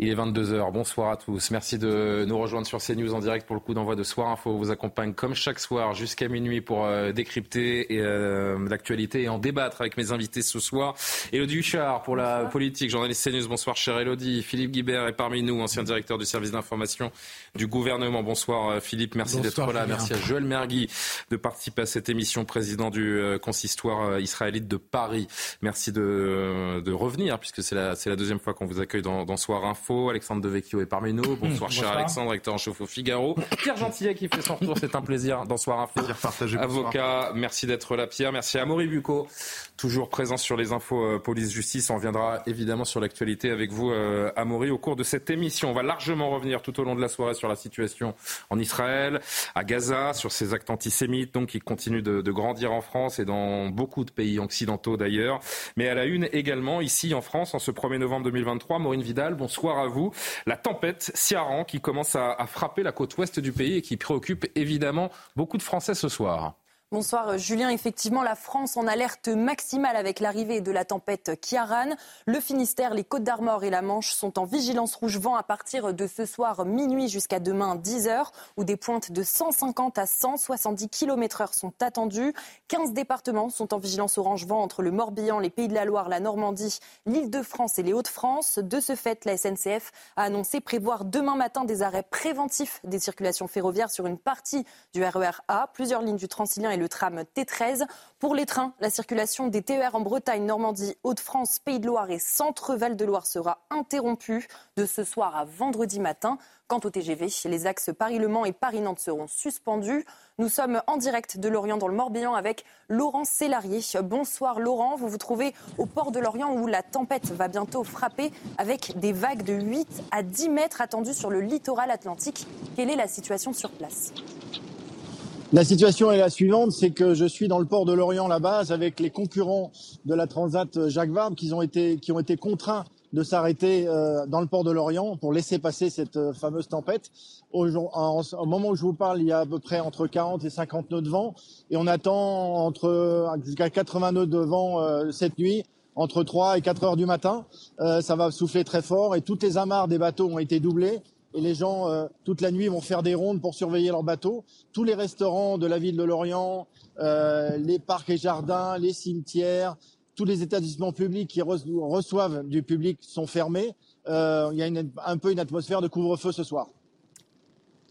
Il est 22h, bonsoir à tous. Merci de nous rejoindre sur CNews en direct pour le coup d'envoi de Soir Info. On vous accompagne comme chaque soir jusqu'à minuit pour euh, décrypter et, euh, l'actualité et en débattre avec mes invités ce soir. Elodie Huchard pour la politique, journaliste CNews. Bonsoir chère Elodie. Philippe Guibert est parmi nous, ancien directeur du service d'information du gouvernement. Bonsoir euh, Philippe, merci d'être là. Merci à Joël Mergui de participer à cette émission, président du euh, consistoire israélite de Paris. Merci de, de revenir puisque c'est la, la deuxième fois qu'on vous accueille dans, dans Soir Info. Alexandre Devecchio est parmi nous. Bonsoir, cher Alexandre, recteur en chef au Figaro. Pierre Gentillet qui fait son retour, c'est un plaisir. Bonsoir Info. Avocat, merci d'être là Pierre. Merci à Maurice Bucco, toujours présent sur les infos euh, police-justice. On viendra évidemment sur l'actualité avec vous, euh, Amaury, au cours de cette émission. On va largement revenir tout au long de la soirée sur la situation en Israël, à Gaza, sur ces actes antisémites donc, qui continuent de, de grandir en France et dans beaucoup de pays occidentaux d'ailleurs. Mais à la une également, ici en France, en ce 1er novembre 2023, Maureen Vidal, bonsoir à vous. La tempête Ciaran qui commence à, à frapper la côte ouest du pays et qui préoccupe évidemment beaucoup de Français ce soir. Bonsoir Julien. Effectivement, la France en alerte maximale avec l'arrivée de la tempête Kiaran. Le Finistère, les Côtes d'Armor et la Manche sont en vigilance rouge vent à partir de ce soir minuit jusqu'à demain 10h où des pointes de 150 à 170 km heure sont attendues. 15 départements sont en vigilance orange vent entre le Morbihan, les Pays de la Loire, la Normandie, l'île de France et les Hauts-de-France. De ce fait, la SNCF a annoncé prévoir demain matin des arrêts préventifs des circulations ferroviaires sur une partie du RER A. Plusieurs lignes du Transilien et le tram T13. Pour les trains, la circulation des TER en Bretagne, Normandie, Hauts-de-France, Pays de Loire et Centre-Val de Loire sera interrompue de ce soir à vendredi matin. Quant au TGV, les axes Paris-Le Mans et Paris-Nantes seront suspendus. Nous sommes en direct de Lorient dans le Morbihan avec Laurent Sélarié. Bonsoir Laurent, vous vous trouvez au port de Lorient où la tempête va bientôt frapper avec des vagues de 8 à 10 mètres attendues sur le littoral atlantique. Quelle est la situation sur place? La situation est la suivante, c'est que je suis dans le port de Lorient là-bas avec les concurrents de la Transat Jacques Vabre qui ont été, qui ont été contraints de s'arrêter euh, dans le port de Lorient pour laisser passer cette euh, fameuse tempête. Au, moment où je vous parle, il y a à peu près entre 40 et 50 nœuds de vent et on attend entre jusqu'à 80 nœuds de vent euh, cette nuit entre 3 et 4 heures du matin. ça va souffler très fort et toutes les amarres des bateaux ont été doublées et les gens euh, toute la nuit vont faire des rondes pour surveiller leur bateau. Tous les restaurants de la ville de Lorient, euh, les parcs et jardins, les cimetières, tous les établissements publics qui reçoivent du public sont fermés. Euh, il y a un peu une atmosphère de couvre-feu ce soir.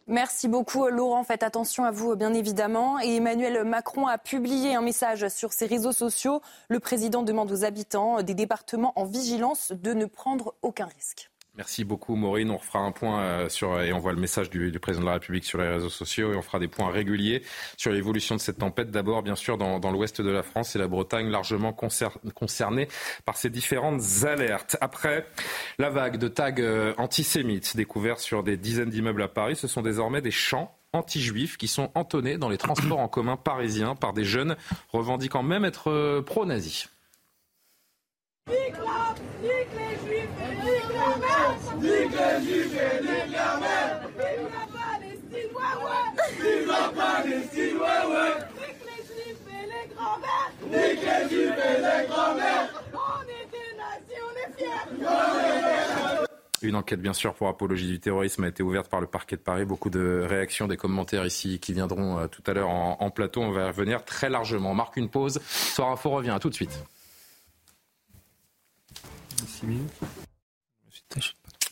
Merci beaucoup Laurent, faites attention à vous bien évidemment. Et Emmanuel Macron a publié un message sur ses réseaux sociaux. Le président demande aux habitants des départements en vigilance de ne prendre aucun risque. Merci beaucoup Maureen. On refera un point euh, sur, et on voit le message du, président de la République sur les réseaux sociaux et on fera des points réguliers sur l'évolution de cette tempête. D'abord, bien sûr, dans, l'ouest de la France et la Bretagne largement concernée par ces différentes alertes. Après la vague de tags euh, antisémites découverts sur des dizaines d'immeubles à Paris, ce sont désormais des chants anti-juifs qui sont entonnés dans les transports en commun parisiens par des jeunes revendiquant même être euh, pro-nazis. Une enquête, bien sûr, pour apologie du terrorisme a été ouverte par le parquet de Paris. Beaucoup de réactions, des commentaires ici qui viendront euh, tout à l'heure en, en, plateau. On va revenir très largement. On marque une pause. Soir Info revient. À tout de suite.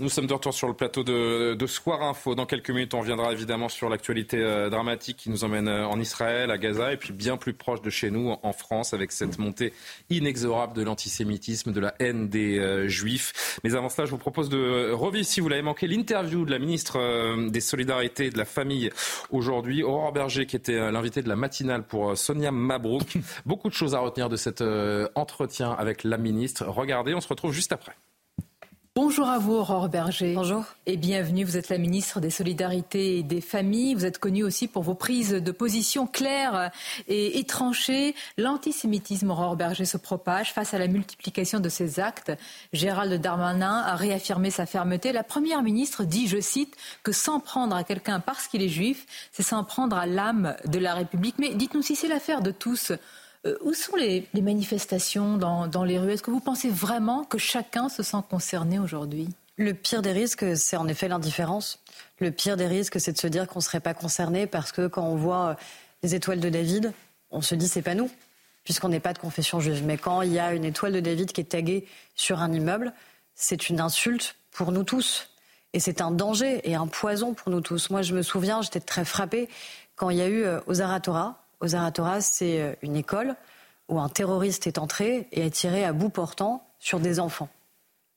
Nous sommes de retour sur le plateau de, Soir Info. Dans quelques minutes, on reviendra évidemment sur l'actualité euh, dramatique qui nous emmène euh, en Israël, à Gaza, et puis bien plus proche de chez nous, en France, avec cette montée inexorable de l'antisémitisme, de la haine des euh, Juifs. Mais avant cela, je vous propose de revivre, si vous l'avez manqué, l'interview de la ministre des Solidarités et de la Famille aujourd'hui, Aurore Berger, qui était l'invité de la matinale pour Sonia Mabrouk. Beaucoup de choses à retenir de cet entretien avec la ministre. Regardez, on se retrouve juste après. Bonjour à vous, Aurore Berger. Bonjour. Et bienvenue. Vous êtes la ministre des Solidarités et des Familles. Vous êtes connue aussi pour vos prises de position claires et tranchées. L'antisémitisme, Aurore Berger, se propage face à la multiplication de ces actes. Gérald Darmanin a réaffirmé sa fermeté. La première ministre dit, je cite, que s'en prendre à quelqu'un parce qu'il est juif, c'est s'en prendre à l'âme de la République. Mais dites-nous si c'est l'affaire de tous. Euh, où sont les, manifestations dans, les rues? Est-ce que vous pensez vraiment que chacun se sent concerné aujourd'hui? Le pire des risques, c'est en effet l'indifférence. Le pire des risques, c'est de se dire qu'on ne serait pas concerné parce que quand on voit euh, les étoiles de David, on se dit c'est pas nous, puisqu'on n'est pas de confession juive. Mais quand il y a une étoile de David qui est taguée sur un immeuble, c'est une insulte pour nous tous. Et c'est un danger et un poison pour nous tous. Moi, je me souviens, j'étais très frappée quand il y a eu euh, aux c'est euh, une école où un terroriste est entré et a tiré à bout portant sur des enfants.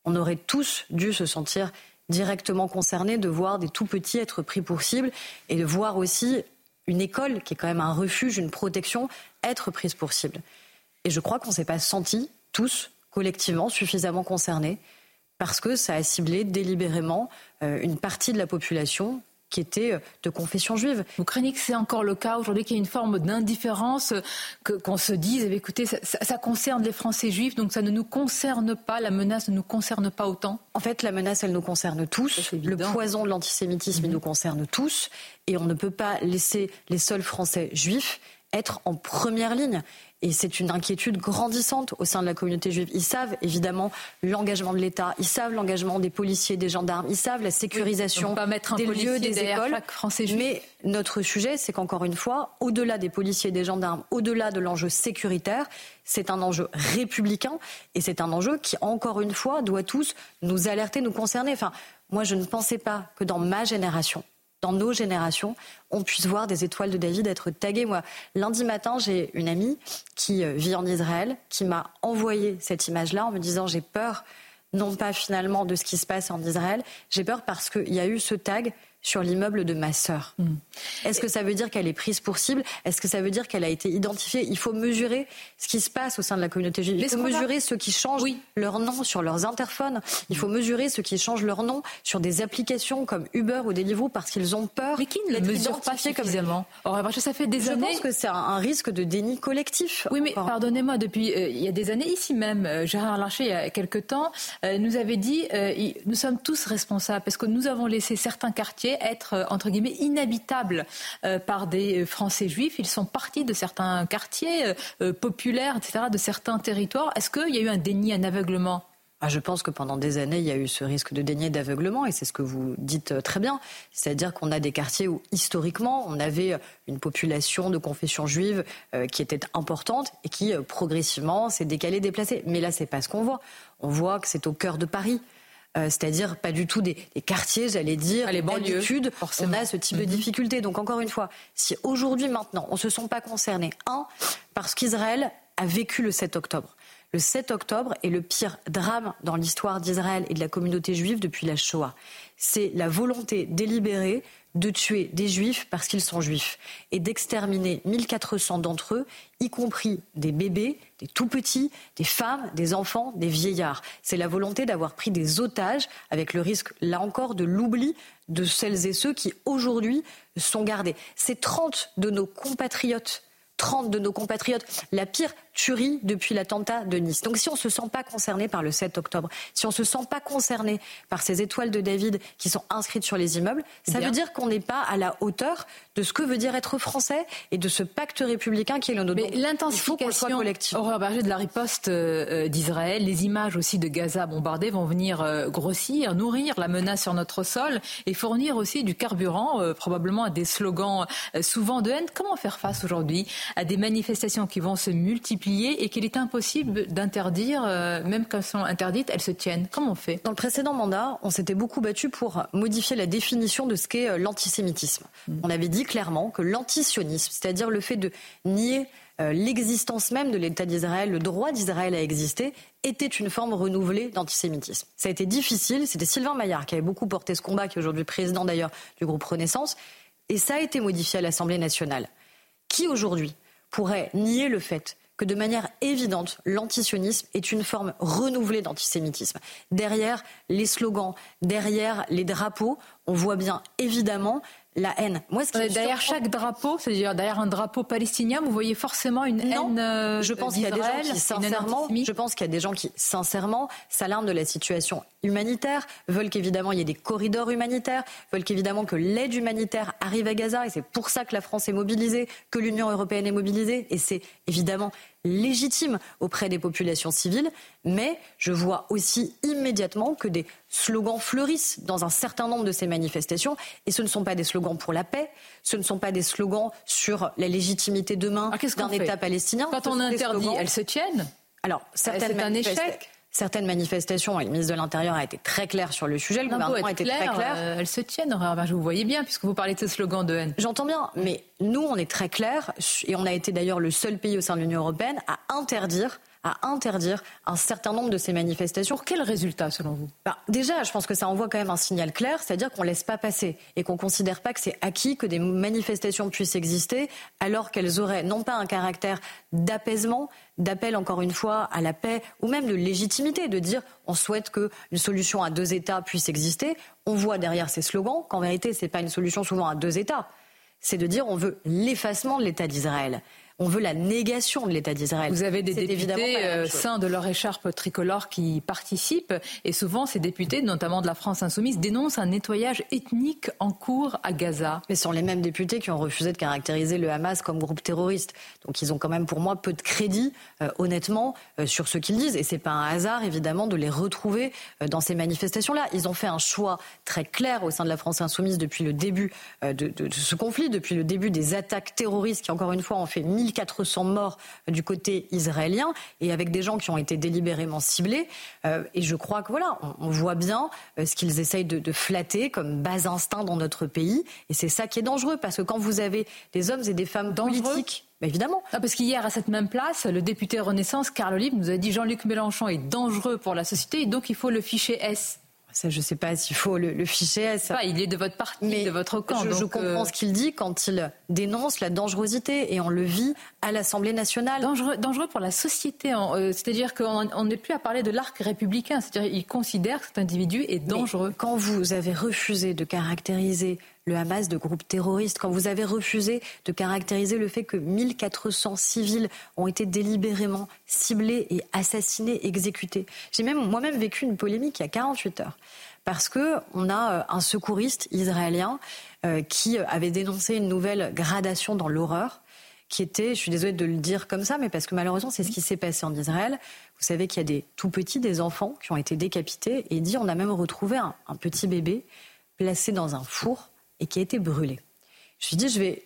On aurait tous dû se sentir directement concernés de voir des tout petits être pris pour cible et de voir aussi une école, qui est quand même un refuge, une protection, être prise pour cible. Et je crois qu'on ne s'est pas senti tous, collectivement, suffisamment concernés parce que ça a ciblé délibérément euh, une partie de la population qui étaient euh, de confession juive. Vous craignez que c'est encore le cas aujourd'hui, qu'il y ait une forme d'indifférence, qu'on se dise, eh écoutez, ça, concerne les Français juifs, donc ça ne nous concerne pas, la menace ne nous concerne pas autant En fait, la menace, elle nous concerne tous. Le poison de l'antisémitisme, il mhm. nous concerne tous. Et on ne peut pas laisser les seuls Français juifs être en première ligne. Et c'est une inquiétude grandissante au sein de la communauté juive. Ils savent évidemment l'engagement de l'État, ils savent l'engagement des policiers, des gendarmes, ils savent la sécurisation des lieux, des écoles. Mais notre sujet, c'est qu'encore une fois, au-delà des policiers et des gendarmes, au-delà de l'enjeu sécuritaire, c'est un enjeu républicain et c'est un enjeu qui, encore une fois, doit tous nous alerter, nous concerner. Enfin, moi, je ne pensais pas que dans ma génération, dans nos générations, on puisse voir des étoiles de David être taguées. Moi, lundi matin, j'ai une amie qui euh, vit en Israël, qui m'a envoyé cette image-là en me disant j'ai peur, non pas finalement de ce qui se passe en Israël, j'ai peur parce qu'il y a eu ce tag sur l'immeuble de ma sœur. Hmm. Est-ce que ça veut dire qu'elle est prise pour cible? Est-ce que ça veut dire qu'elle a été identifiée? Il faut mesurer ce qui se passe au sein de la communauté juive. Il faut mesurer ceux qui changent leur nom sur leurs interphones. Il faut mesurer ceux qui changent leur nom sur des applications comme Uber ou Deliveroo parce qu'ils ont peur. Mais qui ne mesure pas suffisamment? comme... ça fait des Je années. Je pense que c'est un, risque de déni collectif. Oui, mais pardonnez-moi, depuis euh, il y a des années, ici même, euh, Gérard Larcher, il y a quelque temps, euh, nous avait dit nous sommes tous responsables parce que nous avons laissé certains quartiers être, euh, entre guillemets, inhabitables euh, par des Français juifs. Ils sont partis de certains quartiers euh, populaires, etc., de certains territoires. Est-ce qu'il y a eu un déni, un aveuglement? Ah, je pense que pendant des années, il y a eu ce risque de déni d'aveuglement, et c'est ce que vous dites très bien. C'est-à-dire qu'on a des quartiers où, historiquement, on avait une population de confession juive qui était importante et qui, progressivement, s'est décalée, déplacée. Mais là, c'est pas ce qu'on voit. On voit que c'est au cœur de Paris. Euh, c'est-à-dire pas du tout des, quartiers, j'allais dire, ah, les banlieues. On a ce type de mhm. difficulté. Donc encore une fois, si aujourd'hui, maintenant, on ne se sent pas concernés, un, parce qu'Israël a vécu le 7 octobre. Le 7 octobre est le pire drame dans l'histoire d'Israël et de la communauté juive depuis la Shoah. C'est la volonté délibérée de tuer des juifs parce qu'ils sont juifs et d'exterminer 1400 d'entre eux, y compris des bébés, des tout petits, des femmes, des enfants, des vieillards. C'est la volonté d'avoir pris des otages avec le risque, là encore, de l'oubli de celles et ceux qui aujourd'hui sont gardés. C'est 30 de nos compatriotes 30 de nos compatriotes. La pire tuerie depuis l'attentat de Nice. Donc si on ne se sent pas concerné par le 7 octobre, si on ne se sent pas concerné par ces étoiles de David qui sont inscrites sur les immeubles, ça veut dire qu'on n'est pas à la hauteur de ce que veut dire être français et de ce pacte républicain qui est le nôtre. Mais l'intensification, Aurore Berger, de la riposte euh, euh, d'Israël, les images aussi de Gaza bombardées vont venir euh, grossir, nourrir la menace sur notre sol et fournir aussi du carburant, probablement à des slogans souvent de haine. Comment faire face aujourd'hui à des manifestations qui vont se multiplier et qu'il est impossible d'interdire, euh, même quand elles sont interdites, elles se tiennent. Comment on fait? Dans le précédent mandat, on s'était beaucoup battu pour modifier la définition de ce qu'est euh, l'antisémitisme. Mm. On avait dit clairement que l'antisionisme, c'est-à-dire le fait de nier euh, l'existence même de l'État d'Israël, le droit d'Israël à exister, était une forme renouvelée d'antisémitisme. Ça a été difficile, c'était Sylvain Maillard qui avait beaucoup porté ce combat, qui est aujourd'hui président d'ailleurs du groupe Renaissance, et ça a été modifié à l'Assemblée nationale. Qui aujourd'hui pourrait nier le fait que de manière évidente, l'antisionisme est une forme renouvelée d'antisémitisme. Derrière les slogans, derrière les drapeaux, on voit bien évidemment la haine. Moi, ce qui derrière chaque drapeau, c'est-à-dire derrière un drapeau palestinien, vous voyez forcément une haine. Euh, je pense qu'il y a des gens qui sincèrement, je pense qu'il y a des gens qui sincèrement s'alarment de la situation humanitaire, veulent qu'évidemment il y ait des corridors humanitaires, veulent qu'évidemment que l'aide humanitaire arrive à Gaza, et c'est pour ça que la France est mobilisée, que l'Union européenne est mobilisée, et c'est évidemment légitime auprès des populations civiles, mais je vois aussi immédiatement que des slogans fleurissent dans un certain nombre de ces manifestations, et ce ne sont pas des slogans pour la paix, ce ne sont pas des slogans sur la légitimité demain ah, d'un État palestinien. Quand on interdit, elles se tiennent. Alors, certaines c'est un échec certaines manifestations, et le ministre de l'Intérieur a été très clair sur le sujet, le gouvernement a été très clair. Euh, elles se tiennent, je vous voyez bien, puisque vous parlez de ce slogan de haine. J'entends bien, mais nous, on est très clair, et on a été d'ailleurs le seul pays au sein de l'Union européenne à interdire à interdire un certain nombre de ces manifestations. Quel résultat selon vous? Bah, Déjà, je pense que ça envoie quand même un signal clair, c'est-à-dire qu'on ne laisse pas passer et qu'on ne considère pas que c'est acquis que des manifestations puissent exister alors qu'elles auraient non pas un caractère d'apaisement, d'appel encore une fois à la paix ou même de légitimité, de dire on souhaite qu'une solution à deux États puisse exister. On voit derrière ces slogans qu'en vérité, ce n'est pas une solution souvent à deux États. C'est de dire on veut l'effacement de l'État d'Israël on veut la négation de l'État d'Israël. Vous avez des députés euh, sein de leur écharpe tricolore qui participent et souvent ces députés, notamment de la France insoumise, dénoncent un nettoyage ethnique en cours à Gaza. Mais ce sont les mêmes députés qui ont refusé de caractériser le Hamas comme groupe terroriste. Donc ils ont quand même pour moi peu de crédit, euh, honnêtement, euh, sur ce qu'ils disent. Et c'est pas un hasard, évidemment, de les retrouver dans ces manifestations-là. Ils ont fait un choix très clair au sein de la France insoumise depuis le début de, de, ce conflit, depuis le début des attaques terroristes qui, encore une fois, ont fait 1400 morts du côté israélien et avec des gens qui ont été délibérément ciblés. Euh, et je crois que voilà, on, voit bien euh, ce qu'ils essayent de, flatter comme bas instinct dans notre pays. Et c'est ça qui est dangereux parce que quand vous avez des hommes et des femmes politiques bah, évidemment. parce qu'hier, à cette même place, le député Renaissance, Carl Olive, nous a dit Jean-Luc Mélenchon est dangereux pour la société et donc il faut le ficher S. Ça, je ne sais pas s'il faut le, ficher. Ça... il est de votre parti, mais de votre camp. Je, comprends euh, ce qu'il dit quand il dénonce la dangerosité et on le vit à l'Assemblée nationale. Dangereux, dangereux pour la société. Euh, c'est-à-dire qu'on n'est plus à parler de l'arc républicain. C'est-à-dire qu'il considère que cet individu est dangereux. quand vous avez refusé de caractériser le Hamas de groupe terroriste, quand vous avez refusé de caractériser le fait que 1400 civils ont été délibérément ciblés et assassinés, exécutés. J'ai même moi-même vécu une polémique il y a 48 heures parce que on a euh, un secouriste israélien euh, qui avait dénoncé une nouvelle gradation dans l'horreur qui était, je suis désolée de le dire comme ça, mais parce que malheureusement c'est ce qui s'est passé en Israël. Vous savez qu'il y a des tout petits, des enfants qui ont été décapités et dit on a même retrouvé un, un petit bébé placé dans un four et qui a été brûlé. Je me suis dit, je vais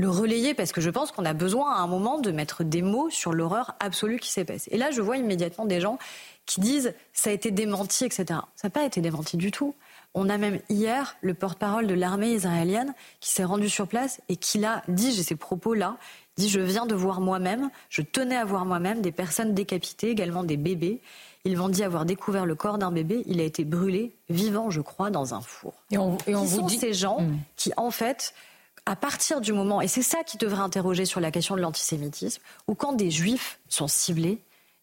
le relayer parce que je pense qu'on a besoin à un moment de mettre des mots sur l'horreur absolue qui s'est passée. Et là, je vois immédiatement des gens qui disent ça a été démenti, etc. Ça n'a pas été démenti du tout. On a même hier le porte-parole de l'armée israélienne qui s'est rendu sur place et qui l'a dit, j'ai ces propos-là, dit je viens de voir moi-même, je tenais à voir moi-même des personnes décapitées, également des bébés. Ils m'ont dit avoir découvert le corps d'un bébé. Il a été brûlé, vivant, je crois, dans un four. Et on, et on qui vous sont dit... ces gens hmm. qui, en fait, à partir du moment, et c'est ça qui devrait interroger sur la question de l'antisémitisme, où quand des juifs sont ciblés,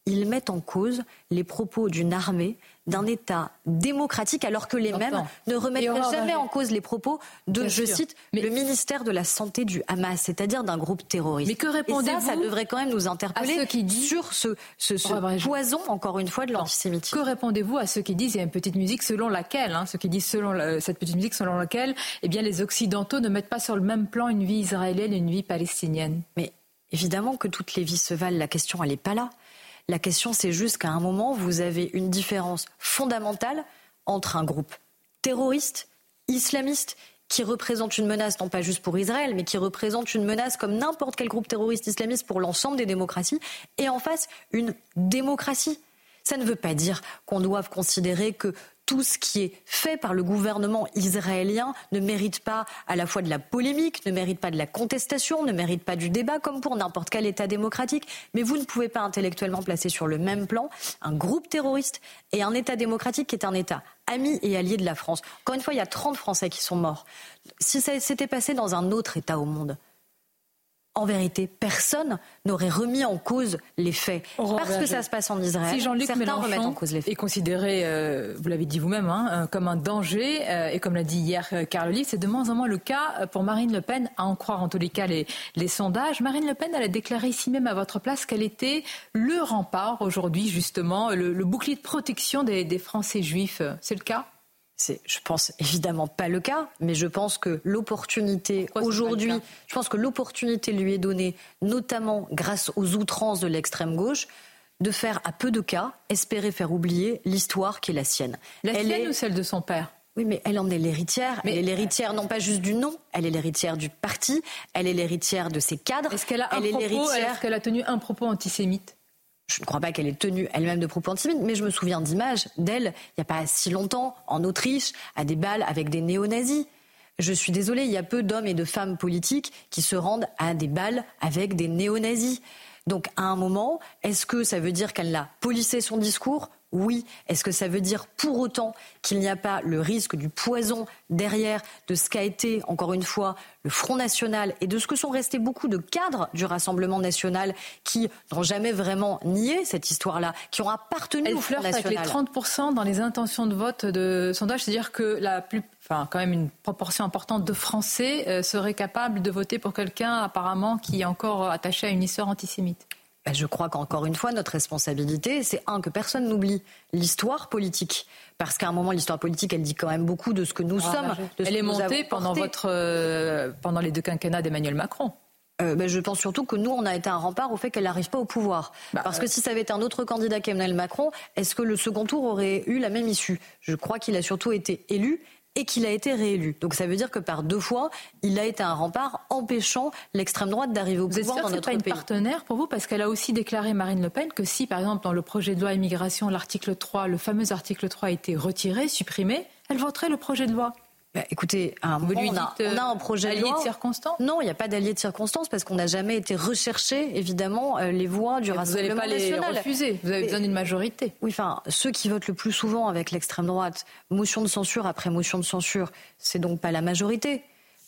ils mettent en cause les propos d'une armée, d'un État démocratique, alors que les mêmes ne remettraient jamais en cause les propos de, je cite, le ministère de la Santé du Hamas, c'est-à-dire d'un groupe terroriste. Mais que répondez-vous ça, ça devrait quand même nous interpeller sur ce, ce, poison, encore une fois, de l'antisémitisme. Que répondez-vous à ceux qui disent, il y a une petite musique selon laquelle, hein, ceux qui disent selon cette petite musique selon laquelle, eh bien, les Occidentaux ne mettent pas sur le même plan une vie israélienne et une vie palestinienne? Mais évidemment que toutes les vies se valent, la question, elle n'est pas là. La question, c'est juste qu'à un moment, vous avez une différence fondamentale entre un groupe terroriste, islamiste qui représente une menace non pas juste pour Israël, mais qui représente une menace comme n'importe quel groupe terroriste islamiste pour l'ensemble des démocraties, et en face une démocratie. Ça ne veut pas dire qu'on doive considérer que tout ce qui est fait par le gouvernement israélien ne mérite pas à la fois de la polémique, ne mérite pas de la contestation, ne mérite pas du débat comme pour n'importe quel État démocratique. Mais vous ne pouvez pas intellectuellement placer sur le même plan un groupe terroriste et un État démocratique qui est un État ami et allié de la France. Encore une fois, il y a 30 Français qui sont morts. Si ça s'était passé dans un autre État au monde, en vérité, personne n'aurait remis en cause les faits. Parce que ça se passe en Israël, si Jean-Luc Mélenchon en cause les faits. est considéré, euh, vous l'avez dit vous-même, hein, euh, comme un danger, euh, et comme l'a dit hier Carl Olive, c'est de moins en moins le cas pour Marine Le Pen, à en croire en tous les cas les, sondages. Marine Le Pen, elle a déclaré ici même à votre place qu'elle était le rempart aujourd'hui, justement, le, bouclier de protection des Français juifs. C'est le cas? C'est, je pense, évidemment pas le cas, mais je pense que l'opportunité aujourd'hui, je pense que l'opportunité lui est donnée, notamment grâce aux outrances de l'extrême gauche, de faire à peu de cas, espérer faire oublier l'histoire qui est la sienne. La sienne ou celle de son père? Oui, mais elle en est l'héritière. Mais elle est l'héritière non pas juste du nom, elle est l'héritière du parti, elle est l'héritière de ses cadres. Est-ce qu'elle a, un propos, est-ce qu'elle a tenu un propos antisémite? Je ne crois pas qu'elle ait tenu elle-même de propos antisémites, mais je me souviens d'images d'elle, il n'y a pas si longtemps, en Autriche, à des balles avec des néo-nazis. Je suis désolée, il y a peu d'hommes et de femmes politiques qui se rendent à des balles avec des néo-nazis. Donc, à un moment, est-ce que ça veut dire qu'elle a polissé son discours oui. Est-ce que ça veut dire pour autant qu'il n'y a pas le risque du poison derrière de ce qu'a été, encore une fois, le Front National et de ce que sont restés beaucoup de cadres du Rassemblement National qui n'ont jamais vraiment nié cette histoire-là, qui ont appartenu au Front National. avec les 30% dans les intentions de vote de sondage, c'est-à-dire que la plus, enfin, quand même une proportion importante de Français euh, seraient capables de voter pour quelqu'un apparemment qui est encore attaché à une histoire antisémite. Ben, je crois qu'encore une fois, notre responsabilité, c'est un, que personne n'oublie l'histoire politique. Parce qu'à un moment, l'histoire politique, elle dit quand même beaucoup de ce que nous ah, sommes. De elle est montée pendant, votre, euh, pendant les deux quinquennats d'Emmanuel Macron. Euh, ben, je pense surtout que nous, on a été un rempart au fait qu'elle n'arrive pas au pouvoir. Bah, Parce que euh, si ça avait été un autre candidat qu'Emmanuel Macron, est-ce que le second tour aurait eu la même issue? Je crois qu'il a surtout été élu et qu'il a été réélu. Donc ça veut dire que par deux fois, il a été un rempart empêchant l'extrême droite d'arriver au pouvoir dans notre pas pays. Une partenaire pour vous parce qu'elle a aussi déclaré Marine Le Pen que si par exemple dans le projet de loi immigration l'article 3, le fameux article 3 a été retiré, supprimé, elle voterait le projet de loi. Bah, écoutez, un on, a, on, a, un projet de loi. de circonstance Non, il n'y a pas d'allié de circonstance parce qu'on n'a jamais été recherché, évidemment, euh, les voix du Rassemblement Vous n'allez pas les refuser. Vous avez besoin d'une majorité. Oui, enfin, ceux qui votent le plus souvent avec l'extrême droite, motion de censure après motion de censure, c'est donc pas la majorité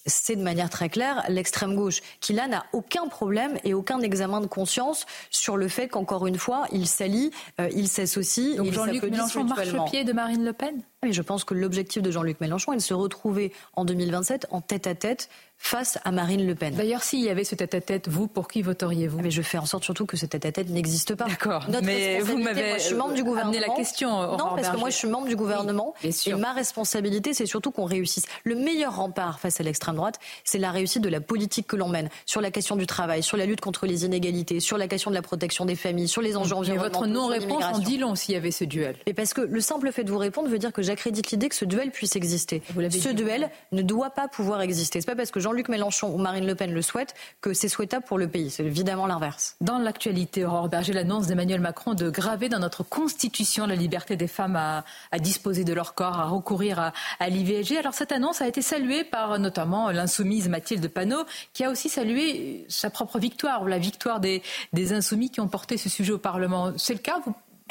c'est de manière très claire l'extrême gauche, qui là n'a aucun problème et aucun examen de conscience sur le fait qu'encore une fois, il s'allie, euh, il s'associe. Donc Jean-Luc Mélenchon marche au pied de Marine Le Pen? Mais je pense que l'objectif de Jean-Luc Mélenchon est de se retrouver en 2027 en tête à tête face à Marine Le Pen. D'ailleurs, s'il y avait ce tête-à-tête, vous, pour qui voteriez-vous? Mais je fais en sorte surtout que ce tête-à-tête n'existe pas. D'accord. Mais vous m'avez je suis membre du gouvernement. la question. non, parce que moi, je suis membre du gouvernement. et ma responsabilité, c'est surtout qu'on réussisse. Le meilleur rempart face à l'extrême droite, c'est la réussite de la politique que l'on mène sur la question du travail, sur la lutte contre les inégalités, sur la question de la protection des familles, sur les enjeux environnementaux. votre non-réponse en dit long s'il y avait ce duel. Et parce que le simple fait de vous répondre veut dire que j'accrédite l'idée que ce duel puisse exister. Ce duel ne doit pas pouvoir exister. C'est pas parce que Jean-Luc Mélenchon ou Marine Le Pen le souhaitent que c'est souhaitable pour le pays. C'est évidemment l'inverse. Dans l'actualité, Aurore Berger, l'annonce d'Emmanuel Macron de graver dans notre Constitution la liberté des femmes à, disposer de leur corps, à recourir à, l'IVG. Alors cette annonce a été saluée par notamment l'insoumise Mathilde Panot, qui a aussi salué sa propre victoire, la victoire des, des insoumis qui ont porté ce sujet au Parlement. C'est le cas?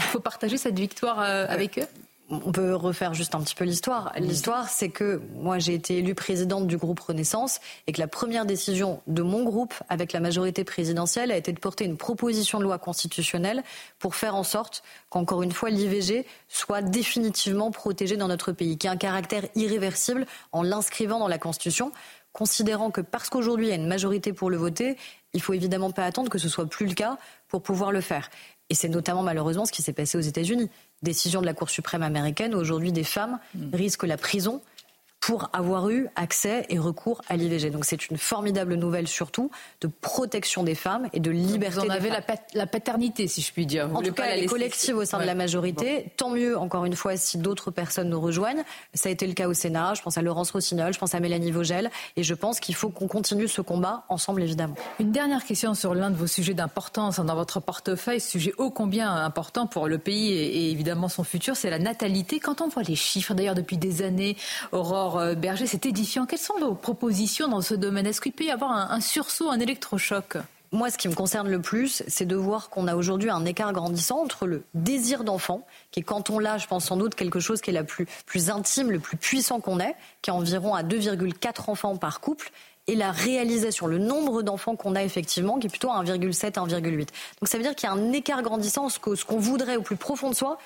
Il faut partager cette victoire euh, avec eux? On peut refaire juste un petit peu l'histoire. L'histoire, c'est que moi, j'ai été élue présidente du groupe Renaissance et que la première décision de mon groupe, avec la majorité présidentielle, a été de porter une proposition de loi constitutionnelle pour faire en sorte qu'encore une fois, l'IVG soit définitivement protégée dans notre pays, qui a un caractère irréversible en l'inscrivant dans la Constitution, considérant que parce qu'aujourd'hui, il y a une majorité pour le voter, il faut évidemment pas attendre que ce soit plus le cas pour pouvoir le faire. Et c'est notamment malheureusement ce qui s'est passé aux États-Unis. Décision de la Cour suprême américaine, aujourd'hui des femmes mm. risquent la prison pour avoir eu accès et recours à l'IVG. Donc c'est une formidable nouvelle surtout de protection des femmes et de liberté. Vous en avez la, paternité, si je puis dire. en tout cas, elle est collective au sein de la majorité. Tant mieux, encore une fois, si d'autres personnes nous rejoignent. Ça a été le cas au Sénat. Je pense à Laurence Rossignol, je pense à Mélanie Vogel. Et je pense qu'il faut qu'on continue ce combat ensemble, évidemment. Une dernière question sur l'un de vos sujets d'importance dans votre portefeuille, sujet ô combien important pour le pays et évidemment son futur, c'est la natalité. Quand on voit les chiffres, d'ailleurs depuis des années, Aurore euh, Berger, c'est édifiant. Quelles sont vos propositions dans ce domaine? Est-ce qu'il peut y avoir un, sursaut, un électrochoc? Moi, ce qui me concerne le plus, c'est de voir qu'on a aujourd'hui un écart grandissant entre le désir d'enfant, qui est quand on l'a, je pense sans doute, quelque chose qui est la plus, intime, le plus puissant qu'on ait, qui est environ à 2,4 enfants par couple, et la réalisation, le nombre d'enfants qu'on a effectivement, qui est plutôt à 1,7, 1,8. Donc ça veut dire qu'il y a un écart grandissant, ce qu'on voudrait au plus profond de soi,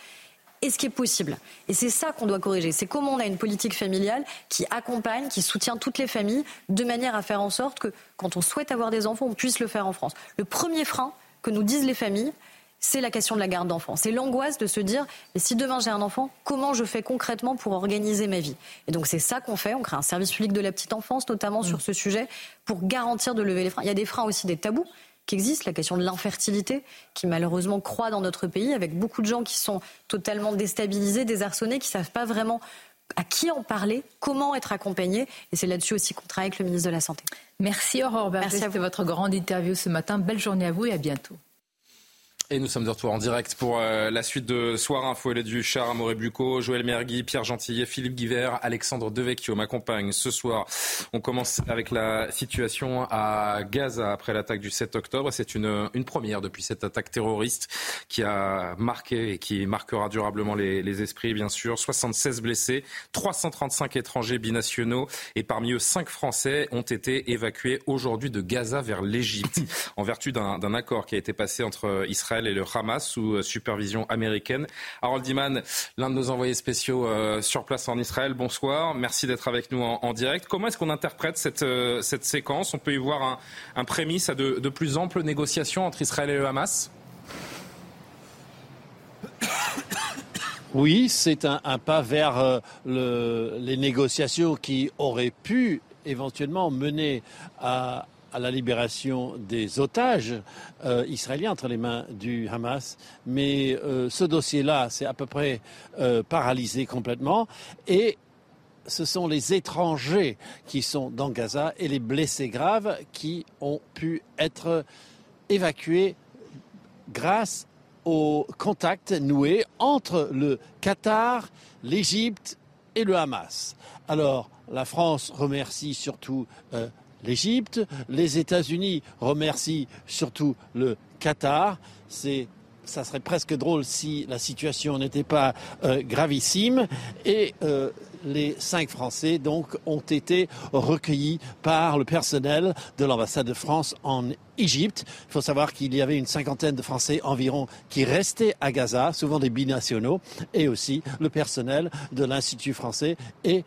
et ce qui est possible. Et c'est ça qu'on doit corriger. C'est comment on a une politique familiale qui accompagne, qui soutient toutes les familles, de manière à faire en sorte que quand on souhaite avoir des enfants, on puisse le faire en France. Le premier frein que nous disent les familles, c'est la question de la garde d'enfants. C'est l'angoisse de se dire, mais si demain j'ai un enfant, comment je fais concrètement pour organiser ma vie? Et donc c'est ça qu'on fait. On crée un service public de la petite enfance, notamment sur ce sujet, pour garantir de lever les freins. Il y a des freins aussi, des tabous qui existe, la question de l'infertilité, qui malheureusement croît dans notre pays, avec beaucoup de gens qui sont totalement déstabilisés, désarçonnés, qui ne savent pas vraiment à qui en parler, comment être accompagné. Et c'est là-dessus aussi qu'on travaille avec le ministre de la Santé. Merci Aurore Berger, c'était votre grande interview ce matin. Belle journée à vous et à bientôt. Et nous sommes de retour en direct pour euh, la suite de Soir Info. et du Char, Amoré Bucco, Joël Mergui, Pierre Gentillet, Philippe Guiver, Alexandre Devecchio m'accompagnent ce soir. On commence avec la situation à Gaza après l'attaque du 7 octobre. C'est une, une première depuis cette attaque terroriste qui a marqué et qui marquera durablement les, les esprits, bien sûr. 76 blessés, 335 étrangers binationaux et parmi eux 5 Français ont été évacués aujourd'hui de Gaza vers l'Égypte en vertu d'un accord qui a été passé entre Israël et le Hamas sous euh, supervision américaine. Harold Iman, l'un de nos envoyés spéciaux euh, sur place en Israël, bonsoir. Merci d'être avec nous en, direct. Comment est-ce qu'on interprète cette, euh, cette séquence? On peut y voir un, un prémisse à de, plus amples négociations entre Israël et le Hamas? Oui, c'est un, pas vers les négociations qui auraient pu éventuellement mener à, à la libération des otages euh, israéliens entre les mains du Hamas. Mais euh, ce dossier-là, c'est à peu près euh, paralysé complètement. Et ce sont les étrangers qui sont dans Gaza et les blessés graves qui ont pu être évacués grâce aux contacts noués entre le Qatar, l'Égypte et le Hamas. Alors, la France remercie surtout l'Égypte. Les États-Unis remercient surtout le Qatar. C'est ça serait presque drôle si la situation n'était pas euh, gravissime. Et euh, les cinq Français donc ont été recueillis par le personnel de l'ambassade de France en Égypte. Il faut savoir qu'il y avait une cinquantaine de Français environ qui restaient à Gaza, souvent des binationaux, et aussi le personnel de l'Institut français et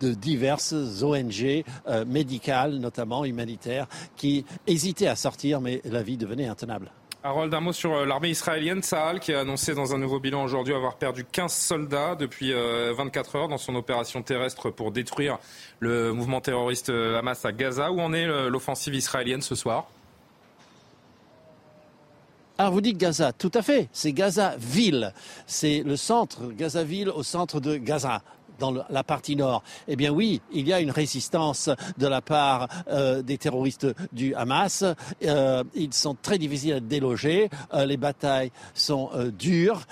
de diverses ONG euh, médicales, notamment humanitaires, qui hésitaient à sortir, mais la vie devenait intenable. Harold, un mot sur euh, l'armée israélienne, Sahal, qui a annoncé dans un nouveau bilan aujourd'hui avoir perdu 15 soldats depuis 24 euh, heures dans son opération terrestre pour détruire le mouvement terroriste euh, Hamas à Gaza. Où en est l'offensive israélienne ce soir? Alors vous dites Gaza, tout à fait, c'est Gaza-Ville, c'est le centre, Gaza-Ville au centre de Gaza dans la partie nord. Eh bien oui, il y a une résistance de la part euh, des terroristes du Hamas. Euh, ils sont très difficiles à déloger. Euh, les batailles sont dures.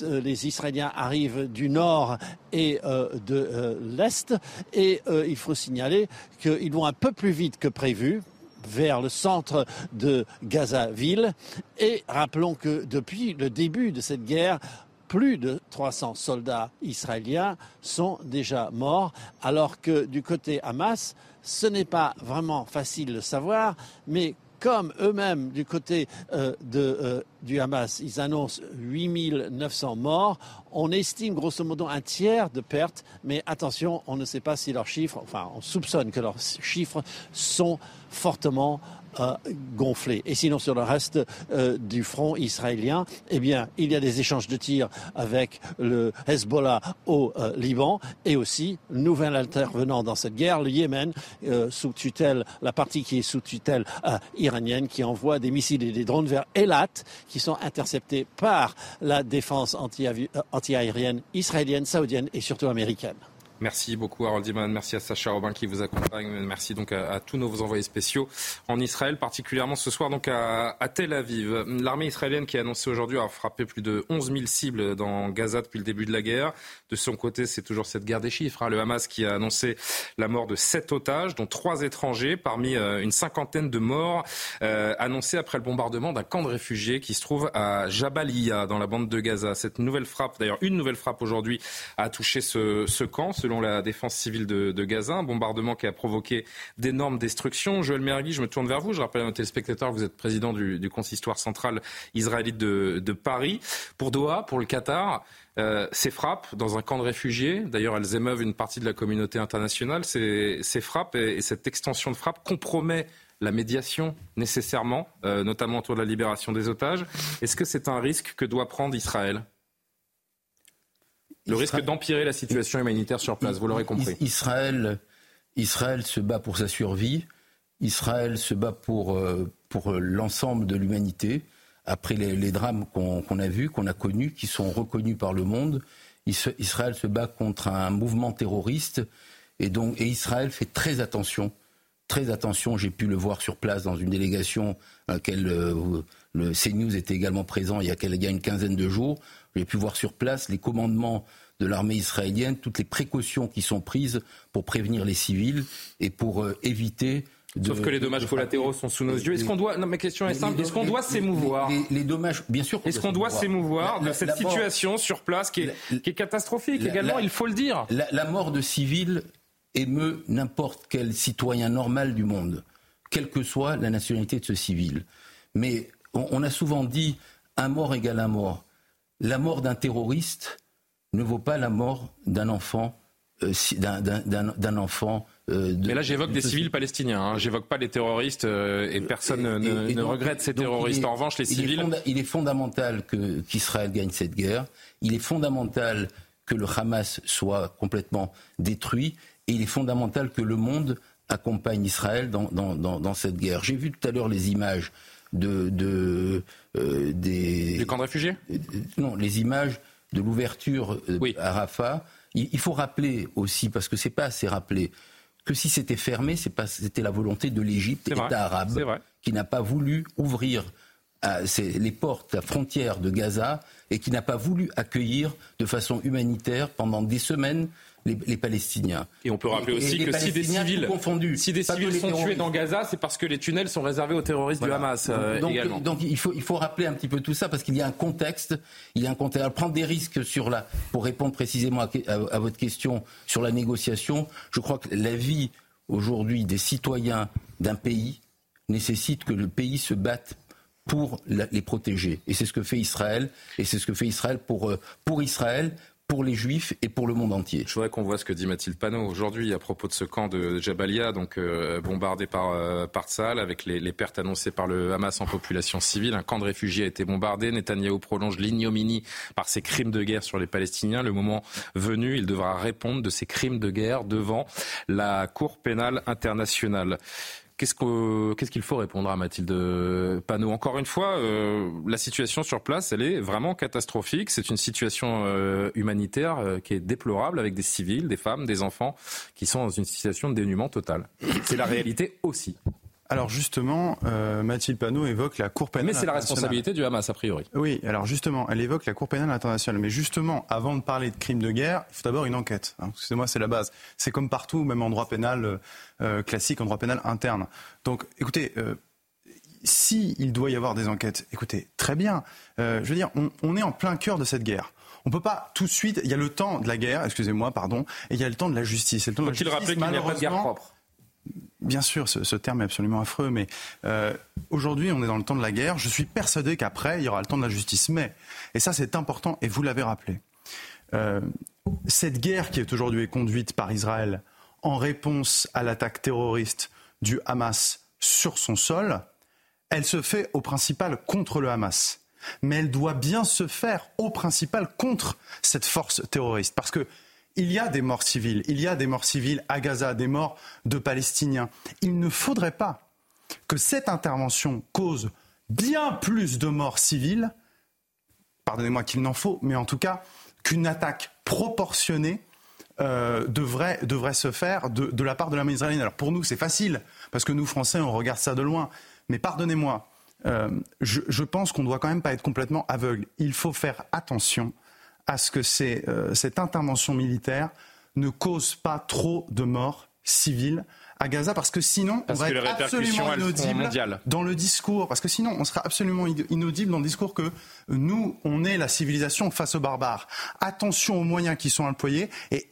les Israéliens arrivent du nord et de l'est. Et il faut signaler qu'ils vont un peu plus vite que prévu vers le centre de Gaza-Ville. Et rappelons que depuis le début de cette guerre, plus de 300 soldats israéliens sont déjà morts, alors que du côté Hamas, ce n'est pas vraiment facile de savoir, mais comme eux-mêmes, du côté euh, euh, du Hamas, ils annoncent 8900 morts, on estime grosso modo un tiers de pertes, mais attention, on ne sait pas si leurs chiffres, enfin on soupçonne que leurs chiffres sont fortement gonflé. Et sinon, sur le reste du front israélien, eh bien, il y a des échanges de tirs avec le Hezbollah au Liban et aussi, nouvel intervenant dans cette guerre, le Yémen, sous tutelle, la partie qui est sous tutelle iranienne, qui envoie des missiles et des drones vers Elat, qui sont interceptés par la défense anti-aérienne israélienne, saoudienne et surtout américaine. Merci beaucoup Harold Diman, merci à Sacha Robin qui vous accompagne, merci donc à, tous nos envoyés spéciaux en Israël, particulièrement ce soir donc à, Tel Aviv. L'armée israélienne qui a annoncé aujourd'hui avoir frappé plus de 11 000 cibles dans Gaza depuis le début de la guerre. De son côté, c'est toujours cette guerre des chiffres. Hein. Le Hamas qui a annoncé la mort de sept otages, dont trois étrangers, parmi euh, une cinquantaine de morts euh, annoncés après le bombardement d'un camp de réfugiés qui se trouve à Jabalia dans la bande de Gaza. Cette nouvelle frappe, d'ailleurs une nouvelle frappe aujourd'hui, a touché ce camp selon la défense civile de, Gaza. Un bombardement qui a provoqué d'énormes destructions. Joël Mergui, je me tourne vers vous. Je rappelle à nos téléspectateurs que vous êtes président du, consistoire central israélite de, Paris. Pour Doha, pour le Qatar, euh, ces frappes dans un camp de réfugiés, d'ailleurs elles émeuvent une partie de la communauté internationale, ces, frappes et, cette extension de frappes compromet la médiation nécessairement, euh, notamment autour de la libération des otages. Est-ce que c'est un risque que doit prendre Israël? Le risque d'empirer la situation humanitaire sur place, vous l'aurez compris. Israël, Israël se bat pour sa survie. Israël se bat pour, euh, pour l'ensemble de l'humanité. Après les, drames qu'on a vus, qu'on a connus, qui sont reconnus par le monde, Israël se bat contre un mouvement terroriste. Et, donc, et Israël fait très attention. Très attention, j'ai pu le voir sur place dans une délégation à laquelle euh, le CNews était également présent il y, a, il y a une quinzaine de jours. J'ai pu voir sur place les commandements de l'armée israélienne, toutes les précautions qui sont prises pour prévenir les civils et pour euh, éviter Sauf que les dommages collatéraux sont sous nos yeux. Est-ce qu'on doit, non, ma question est simple, est-ce qu'on doit s'émouvoir les, dommages, bien sûr. Est-ce qu'on doit s'émouvoir de cette situation sur place qui est, catastrophique également, il faut le dire la, mort de civils émeut n'importe quel citoyen normal du monde, quelle que soit la nationalité de ce civil. Mais on a souvent dit un mort égale un mort la mort d'un terroriste ne vaut pas la mort d'un enfant. Euh, d'un enfant. Euh, Mais là, j'évoque des civils palestiniens. Hein. J'évoque pas les terroristes euh, et personne ne, regrette ces terroristes. en revanche, les civils. il est fondamental qu'Israël gagne cette guerre. Il est fondamental que le Hamas soit complètement détruit. Et il est fondamental que le monde accompagne Israël dans, dans cette guerre. J'ai vu tout à l'heure les images de, de euh, des... camps de réfugiés? Euh, Non, les images de l'ouverture euh, à Rafah. Il, faut rappeler aussi, parce que c'est pas assez rappelé, que si c'était fermé, c'était la volonté de l'Égypte, État arabe, qui n'a pas voulu ouvrir les portes, la frontière de Gaza, et qui n'a pas voulu accueillir de façon humanitaire pendant des semaines les, Palestiniens. Et on peut rappeler aussi que si des civils, si des civils sont tués dans Gaza, c'est parce que les tunnels sont réservés aux terroristes du Hamas euh, donc, Donc il faut, il faut rappeler un petit peu tout ça parce qu'il y a un contexte. Il y a un contexte. Alors, prendre des risques sur la, pour répondre précisément à, votre question sur la négociation, je crois que la vie aujourd'hui des citoyens d'un pays nécessite que le pays se batte pour les protéger. Et c'est ce que fait Israël. Et c'est ce que fait Israël pour, euh, pour Israël, pour les juifs et pour le monde entier. Je voudrais qu'on voit ce que dit Mathilde Panot aujourd'hui à propos de ce camp de Jabalia, donc euh, bombardé par, euh, par avec les, les, pertes annoncées par le Hamas en population civile. Un camp de réfugiés a été bombardé. Netanyahou prolonge l'ignominie par ses crimes de guerre sur les Palestiniens. Le moment venu, il devra répondre de ces crimes de guerre devant la Cour pénale internationale. Qu'est-ce qu'il faut répondre à Mathilde Panot? Encore une fois, euh, la situation sur place, elle est vraiment catastrophique. C'est une situation euh, humanitaire euh, qui est déplorable avec des civils, des femmes, des enfants qui sont dans une situation de dénuement total. C'est la réalité aussi. Alors justement, euh, Mathilde Panot évoque la Cour pénale. Mais c'est la responsabilité du Hamas a priori. Oui, alors justement, elle évoque la Cour pénale internationale. Mais justement, avant de parler de crimes de guerre, il faut d'abord une enquête. Hein. Excusez-moi, c'est la base. C'est comme partout, même en droit pénal euh, euh, classique, en droit pénal interne. Donc, écoutez. Euh, s'il doit y avoir des enquêtes, écoutez, très bien. je veux dire, on, on est en plein cœur de cette guerre. On peut pas tout de suite. Il y a le temps de la guerre, excusez-moi, pardon, et il y a le temps de la justice. Faut-il rappeler qu'il n'y a pas de guerre propre? Bien sûr, ce, terme est absolument affreux, mais euh, aujourd'hui, on est dans le temps de la guerre. Je suis persuadé qu'après, il y aura le temps de la justice. Mais, et ça c'est important, et vous l'avez rappelé, euh, cette guerre qui est aujourd'hui conduite par Israël en réponse à l'attaque terroriste du Hamas sur son sol, elle se fait au principal contre le Hamas. Mais elle doit bien se faire au principal contre cette force terroriste. Parce que il y a des morts civiles, il y a des morts civiles à Gaza, des morts de Palestiniens. Il ne faudrait pas que cette intervention cause bien plus de morts civiles, pardonnez-moi qu'il n'en faut, mais en tout cas qu'une attaque proportionnée euh, devrait, se faire de, la part de la israélienne. Alors pour nous, c'est facile, parce que nous, Français, on regarde ça de loin. Mais pardonnez-moi, euh, je, je, pense qu'on ne doit quand même pas être complètement aveugle. Il faut faire attention à ce que ces, euh, cette intervention militaire ne cause pas trop de morts civiles à Gaza parce que sinon parce on va être absolument inaudible dans le discours parce que sinon on sera absolument inaudible dans le discours que nous on est la civilisation face aux barbares. Attention aux moyens qui sont employés et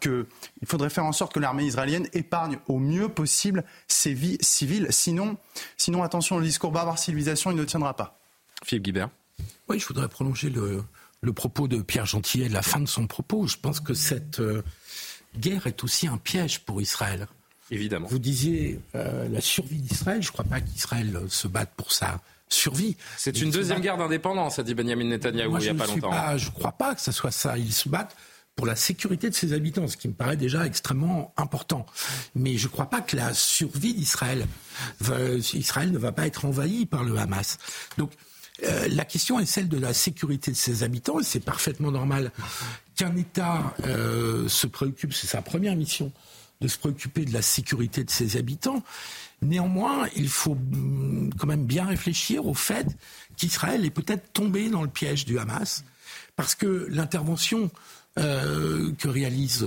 que il faudrait faire en sorte que l'armée israélienne épargne au mieux possible ses vies civiles. Sinon, sinon attention le discours barbare civilisation il ne tiendra pas. Philippe Guibert. Oui, je voudrais prolonger le, le propos de Pierre Gentillet, la fin de son propos. Je pense que cette euh, guerre est aussi un piège pour Israël. Évidemment. Vous disiez euh, la survie d'Israël. Je ne crois pas qu'Israël se batte pour sa survie. C'est une deuxième guerre d'indépendance, a dit Benjamin Netanyahu il n'y a pas longtemps. Pas, je ne crois pas que ce soit ça. Ils se battent pour la sécurité de ses habitants, ce qui me paraît déjà extrêmement important. Mais je ne crois pas que la survie d'Israël, Israël ne va pas être envahi par le Hamas. Donc euh, la question est celle de la sécurité de ses habitants, et c'est parfaitement normal qu'un État euh, se préoccupe, c'est sa première mission, de se préoccuper de la sécurité de ses habitants. Néanmoins, il faut mm, quand même bien réfléchir au fait qu'Israël est peut-être tombé dans le piège du Hamas, parce que l'intervention euh, que réalise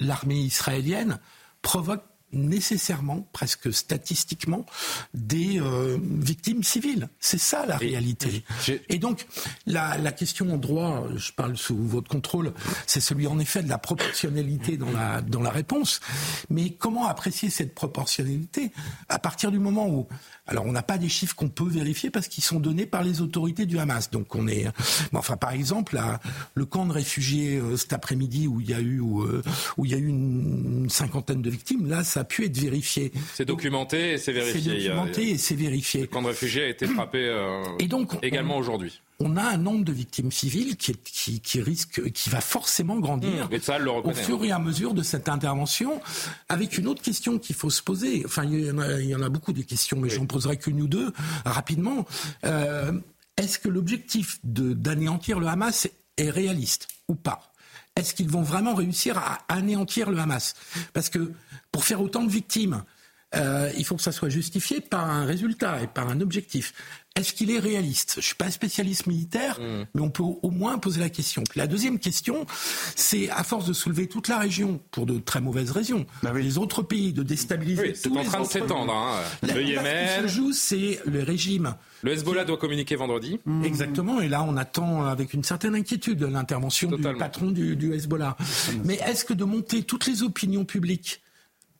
l'armée israélienne provoque nécessairement, presque statistiquement, des euh, victimes civiles. C'est ça la réalité. Et donc, la, la, question en droit, je parle sous votre contrôle, c'est celui en effet de la proportionnalité dans la, dans la réponse. Mais comment apprécier cette proportionnalité à partir du moment où alors, on n'a pas des chiffres qu'on peut vérifier parce qu'ils sont donnés par les autorités du Hamas. Donc, on est. enfin, par exemple, le camp de réfugiés euh, cet après-midi où il y a eu où, euh, où il y a eu une, cinquantaine de victimes, là, ça a pu être vérifié. C'est documenté et c'est vérifié. C'est documenté et c'est vérifié. Le camp de réfugiés a été frappé euh, et donc, également aujourd'hui on a un nombre de victimes civiles qui, qui, qui risque, qui va forcément grandir mmh, ça, le au fur et à mesure de cette intervention. Avec une autre question qu'il faut se poser. Enfin, il y en a, il y en a beaucoup des questions, mais j'en poserai qu'une ou deux rapidement. Euh, Est-ce que l'objectif d'anéantir le Hamas est réaliste ou pas? Est-ce qu'ils vont vraiment réussir à anéantir le Hamas? Parce que pour faire autant de victimes, euh, il faut que ça soit justifié par un résultat et par un objectif. Est-ce qu'il est réaliste? Je suis pas un spécialiste militaire, mm. mais on peut au moins poser la question. Puis la deuxième question, c'est à force de soulever toute la région pour de très mauvaises raisons, bah les autres pays, de déstabiliser. Oui, c'est en train de s'étendre. Hein. Le Yémen. Ce qui se joue, c'est le régime. Le Hezbollah doit communiquer vendredi. Mm. Exactement. Et là, on attend avec une certaine inquiétude l'intervention du patron du, du Hezbollah. Mais est-ce que de monter toutes les opinions publiques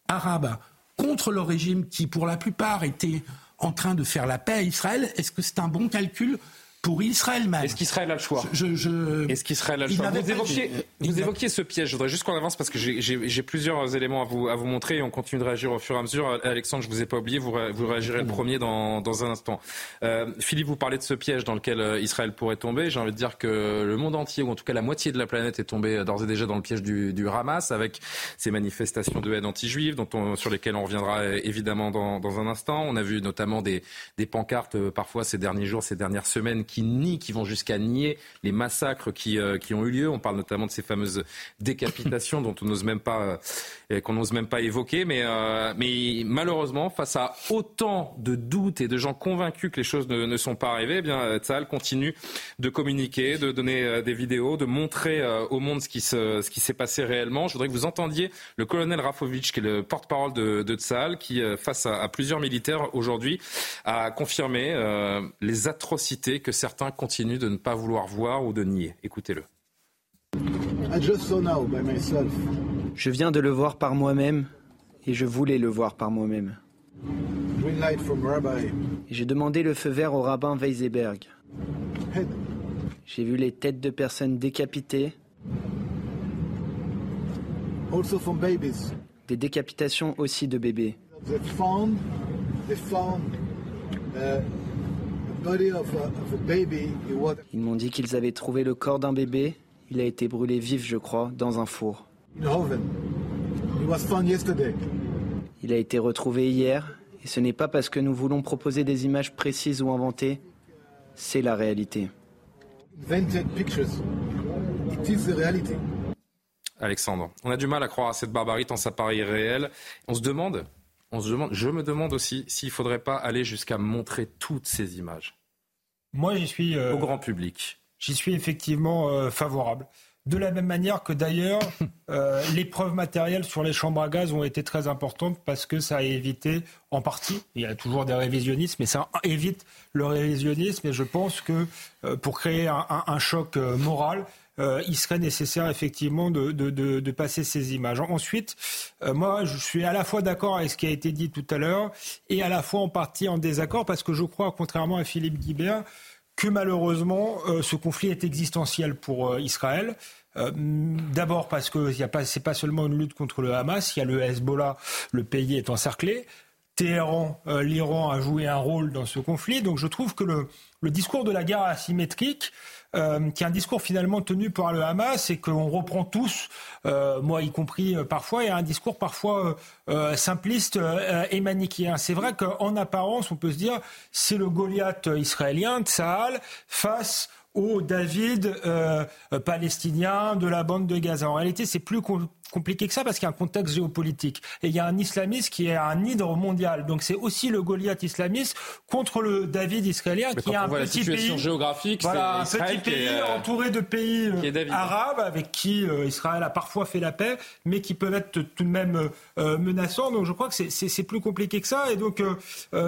arabes contre le régime qui, pour la plupart, était en train de faire la paix à Israël, est-ce que c'est un bon calcul pour Israël même. Est-ce qu'Israël a le choix? Je, je... Est-ce qu'Israël a le choix? Vous, évoquiez, vous évoquiez, ce piège. Je voudrais juste qu'on avance parce que j'ai plusieurs éléments à vous, à vous montrer et on continue de réagir au fur et à mesure. Alexandre, je vous ai pas oublié, vous, vous réagirez le premier dans, dans un instant. Euh, Philippe, vous parlez de ce piège dans lequel euh, Israël pourrait tomber. J'ai envie de dire que le monde entier, ou en tout cas la moitié de la planète, est tombé euh, d'ores et déjà dans le piège du, du Hamas avec ces manifestations de haine anti-juive sur lesquelles on reviendra évidemment dans, dans un instant. On a vu notamment des, des pancartes parfois ces derniers jours, ces dernières semaines qui nient, qui vont jusqu'à nier les massacres qui, euh, qui ont eu lieu. On parle notamment de ces fameuses décapitations dont on n'ose même pas euh, qu'on n'ose même pas évoquer. Mais, euh, mais malheureusement, face à autant de doutes et de gens convaincus que les choses ne, sont pas arrivées, eh bien Tzal continue de communiquer, de donner des vidéos, de montrer au monde ce qui se, ce qui s'est passé réellement. Je voudrais que vous entendiez le colonel Rafovitch, qui est le porte-parole de, de qui face à plusieurs militaires aujourd'hui a confirmé les atrocités que certains continuent de ne pas vouloir voir ou de nier. Écoutez-le. Je viens de le voir par moi-même et je voulais le voir par moi-même. J'ai demandé le feu vert au rabbin Weiseberg. J'ai vu les têtes de personnes décapitées. Des décapitations aussi de bébés. Ils m'ont dit qu'ils avaient trouvé le corps d'un bébé. Il a été brûlé vif, je crois, dans un four. Il a été retrouvé hier, et ce n'est pas parce que nous voulons proposer des images précises ou inventées, c'est la réalité. Alexandre, on a du mal à croire à cette barbarie tant ça paraît réel. On se demande, on se demande, je me demande aussi s'il ne faudrait pas aller jusqu'à montrer toutes ces images. Moi, j'y suis. Euh, au grand public. J'y suis effectivement euh, favorable. De la même manière que d'ailleurs, euh, les preuves matérielles sur les chambres à gaz ont été très importantes parce que ça a évité, en partie, il y a toujours des révisionnistes, mais ça évite le révisionnisme. Et je pense que pour créer un, un choc moral, euh, il serait nécessaire effectivement de, de, de, passer ces images. Ensuite, euh, moi, je suis à la fois d'accord avec ce qui a été dit tout à l'heure et à la fois en partie en désaccord parce que je crois, contrairement à Philippe Guibert, que malheureusement, euh, ce conflit est existentiel pour Israël. D'abord parce que ce n'est pas, seulement une lutte contre le Hamas, il y a le Hezbollah, le pays est encerclé. Téhéran, l'Iran a joué un rôle dans ce conflit. Donc je trouve que le discours de la guerre asymétrique euh, qui est un discours finalement tenu par le Hamas et qu'on reprend tous, euh, moi y compris euh, parfois, et un discours parfois simpliste et manichéen. C'est vrai qu'en apparence, on peut se dire c'est le Goliath israélien, Tsahal, face au David palestinien de la bande de Gaza. En réalité, c'est plus compliqué que ça parce qu'il y a un contexte géopolitique. Et il y a un islamiste qui est un hydre mondial. Donc c'est aussi le Goliath islamiste contre le David israélien qui est un petit pays géographique. Voilà, un petit pays euh, entouré de pays euh, arabes avec qui euh, Israël a parfois fait la paix, mais qui peuvent être tout de même menaçants. Donc je crois que c'est plus compliqué que ça. Et donc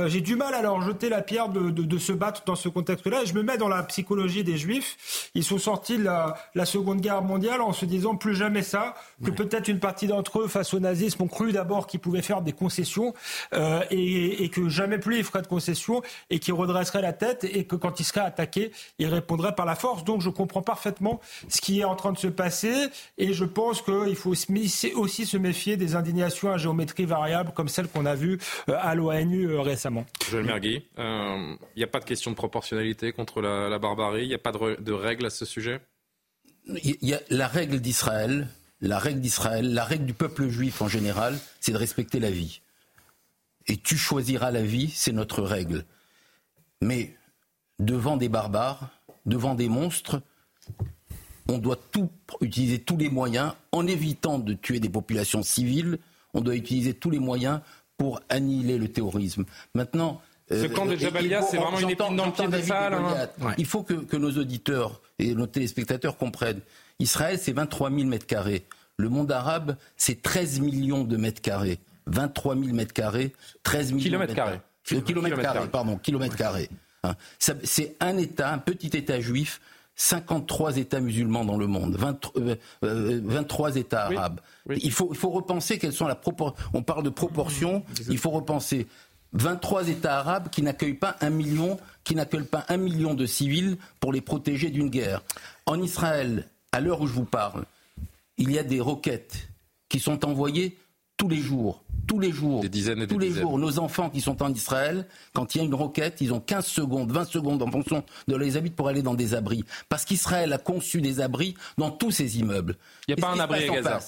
j'ai du mal à leur jeter la pierre de, de, de se battre dans ce contexte-là. Et je me mets dans la psychologie des Juifs. Ils sont sortis de la, la Seconde Guerre mondiale en se disant plus jamais ça, que peut peut-être une partie d'entre eux, face au nazisme, ont cru d'abord qu'ils pouvaient faire des concessions euh, et, que jamais plus ils feraient de concessions et qu'ils redresseraient la tête et que quand ils seraient attaqués, ils répondraient par la force. Donc je comprends parfaitement ce qui est en train de se passer et je pense qu'il faut aussi se méfier des indignations à géométrie variable comme celle qu'on a vue euh, à l'ONU euh, récemment. Joël Mergui, il n'y a pas de question de proportionnalité contre la, barbarie, il n'y a pas de, de règle à ce sujet? Il y a la règle d'Israël, la règle d'Israël, la règle du peuple juif en général, c'est de respecter la vie. Et tu choisiras la vie, c'est notre règle. Mais devant des barbares, devant des monstres, on doit tout, utiliser tous les moyens, en évitant de tuer des populations civiles, on doit utiliser tous les moyens pour annihiler le terrorisme. Maintenant, ce camp de Jabalia, c'est vraiment une épine dans le pied de salle. Hein. Il faut que, que, nos auditeurs et nos téléspectateurs comprennent. Israël, c'est 23 000 mètres carrés. Le monde arabe, c'est 13 millions de mètres carrés. 23 000 mètres carrés, 13 millions kilomètres carrés. Kilomètres carrés, pardon, kilomètres carrés. Hein. C'est un État, un petit État juif 53 États musulmans dans le monde, 23 euh, euh, États arabes. Il, faut, il faut repenser quelles sont la On parle de proportions. Il faut repenser 23 États arabes qui n'accueillent pas un million, qui n'accueillent pas un million de civils pour les protéger d'une guerre. En Israël, à l'heure où je vous parle, il y a des roquettes qui sont envoyées tous les jours. Tous les jours. Des dizaines et tous les jours. Nos enfants qui sont en Israël, quand il y a une roquette, ils ont 15 secondes, 20 secondes en fonction de les habits pour aller dans des abris. Parce qu'Israël a conçu des abris dans tous ses immeubles. Il n'y a pas un abri à Gaza.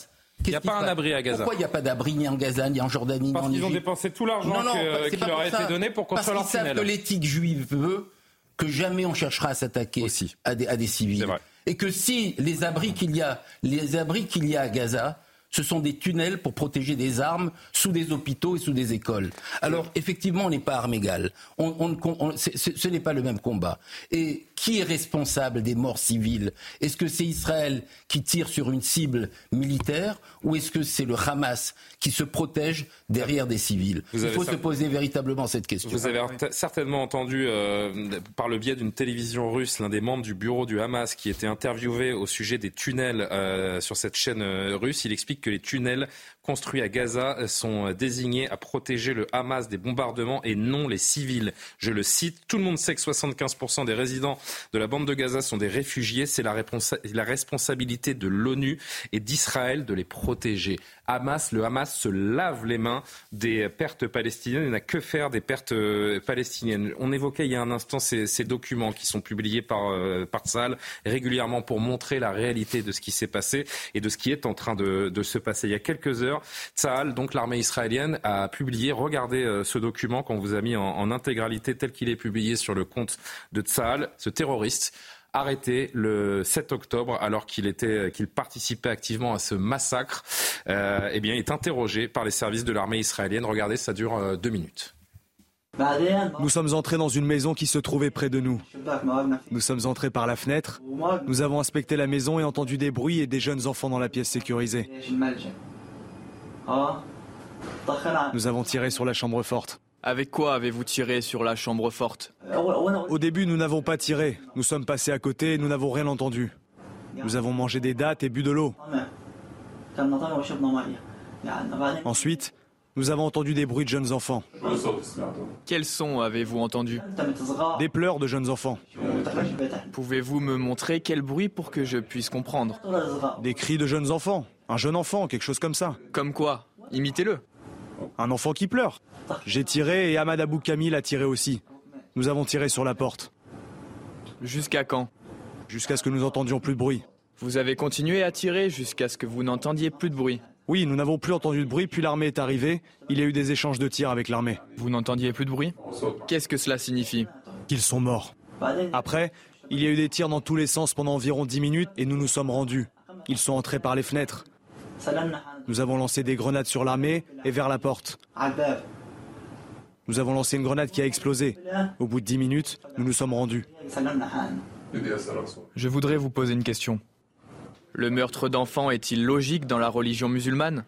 Il n'y a pas un abri à Gaza. Pourquoi il n'y a pas d'abri ni en Gaza, ni en Jordanie, ni en Égypte Parce qu'ils ont dépensé tout l'argent qui leur a été donné pour construire leur Parce qu'ils savent que l'éthique juive veut que jamais on cherchera à s'attaquer à des, à des civils. Et que si les abris qu'il y a, les abris qu'il y a à Gaza, ce sont des tunnels pour protéger des armes sous des hôpitaux et sous des écoles. Alors, effectivement, on n'est pas armes égales. On, ce n'est pas le même combat. Et qui est responsable des morts civiles? Est-ce que c'est Israël qui tire sur une cible militaire ou est-ce que c'est le Hamas qui se protège derrière des civils? Il faut se poser véritablement cette question. Vous avez certainement entendu, euh, par le biais d'une télévision russe, l'un des membres du bureau du Hamas qui était interviewé au sujet des tunnels euh, sur cette chaîne euh, russe. Il explique que les tunnels construits à Gaza sont désignés à protéger le Hamas des bombardements et non les civils. Je le cite, tout le monde sait que 75% des résidents de la bande de Gaza sont des réfugiés. C'est la, responsabilité de l'ONU et d'Israël de les protéger. Hamas, le Hamas se lave les mains des pertes palestiniennes et n'a que faire des pertes euh, palestiniennes. On évoquait il y a un instant ces, documents qui sont publiés par, euh, régulièrement pour montrer la réalité de ce qui s'est passé et de ce qui est en train de, de se passer. Il y a quelques heures, Tzal, donc l'armée israélienne, a publié, regardez euh, ce document qu'on vous a mis en, intégralité tel qu'il est publié sur le compte de Tzal, ce terroriste arrêté le 7 octobre alors qu'il était qu'il participait activement à ce massacre, euh, eh bien, est interrogé par les services de l'armée israélienne. Regardez, ça dure euh, deux minutes. Nous sommes entrés dans une maison qui se trouvait près de nous. Nous sommes entrés par la fenêtre. Nous avons inspecté la maison et entendu des bruits et des jeunes enfants dans la pièce sécurisée. Nous avons tiré sur la chambre forte. Avec quoi avez-vous tiré sur la chambre forte? Au début, nous n'avons pas tiré. Nous sommes passés à côté et nous n'avons rien entendu. Nous avons mangé des dattes et bu de l'eau. Ensuite, nous avons entendu des bruits de jeunes enfants. Quels sons avez-vous entendu Des pleurs de jeunes enfants. Pouvez-vous me montrer quel bruit pour que je puisse comprendre? Des cris de jeunes enfants. Un jeune enfant, quelque chose comme ça. Comme quoi Imitez-le. Un enfant qui pleure. J'ai tiré et Ahmad Abou Kamil a tiré aussi. Nous avons tiré sur la porte. Jusqu'à quand? Jusqu'à ce que nous entendions plus de bruit. Vous avez continué à tirer jusqu'à ce que vous n'entendiez plus de bruit Oui, nous n'avons plus entendu de bruit, puis l'armée est arrivée. Il y a eu des échanges de tirs avec l'armée. Vous n'entendiez plus de bruit? Qu'est-ce que cela signifie? Qu'ils sont morts. Après, il y a eu des tirs dans tous les sens pendant environ 10 minutes et nous nous sommes rendus. Ils sont entrés par les fenêtres. Nous avons lancé des grenades sur l'armée et vers la porte. Nous avons lancé une grenade qui a explosé. Au bout de dix minutes, nous nous sommes rendus. Je voudrais vous poser une question. Le meurtre d'enfants est-il logique dans la religion musulmane?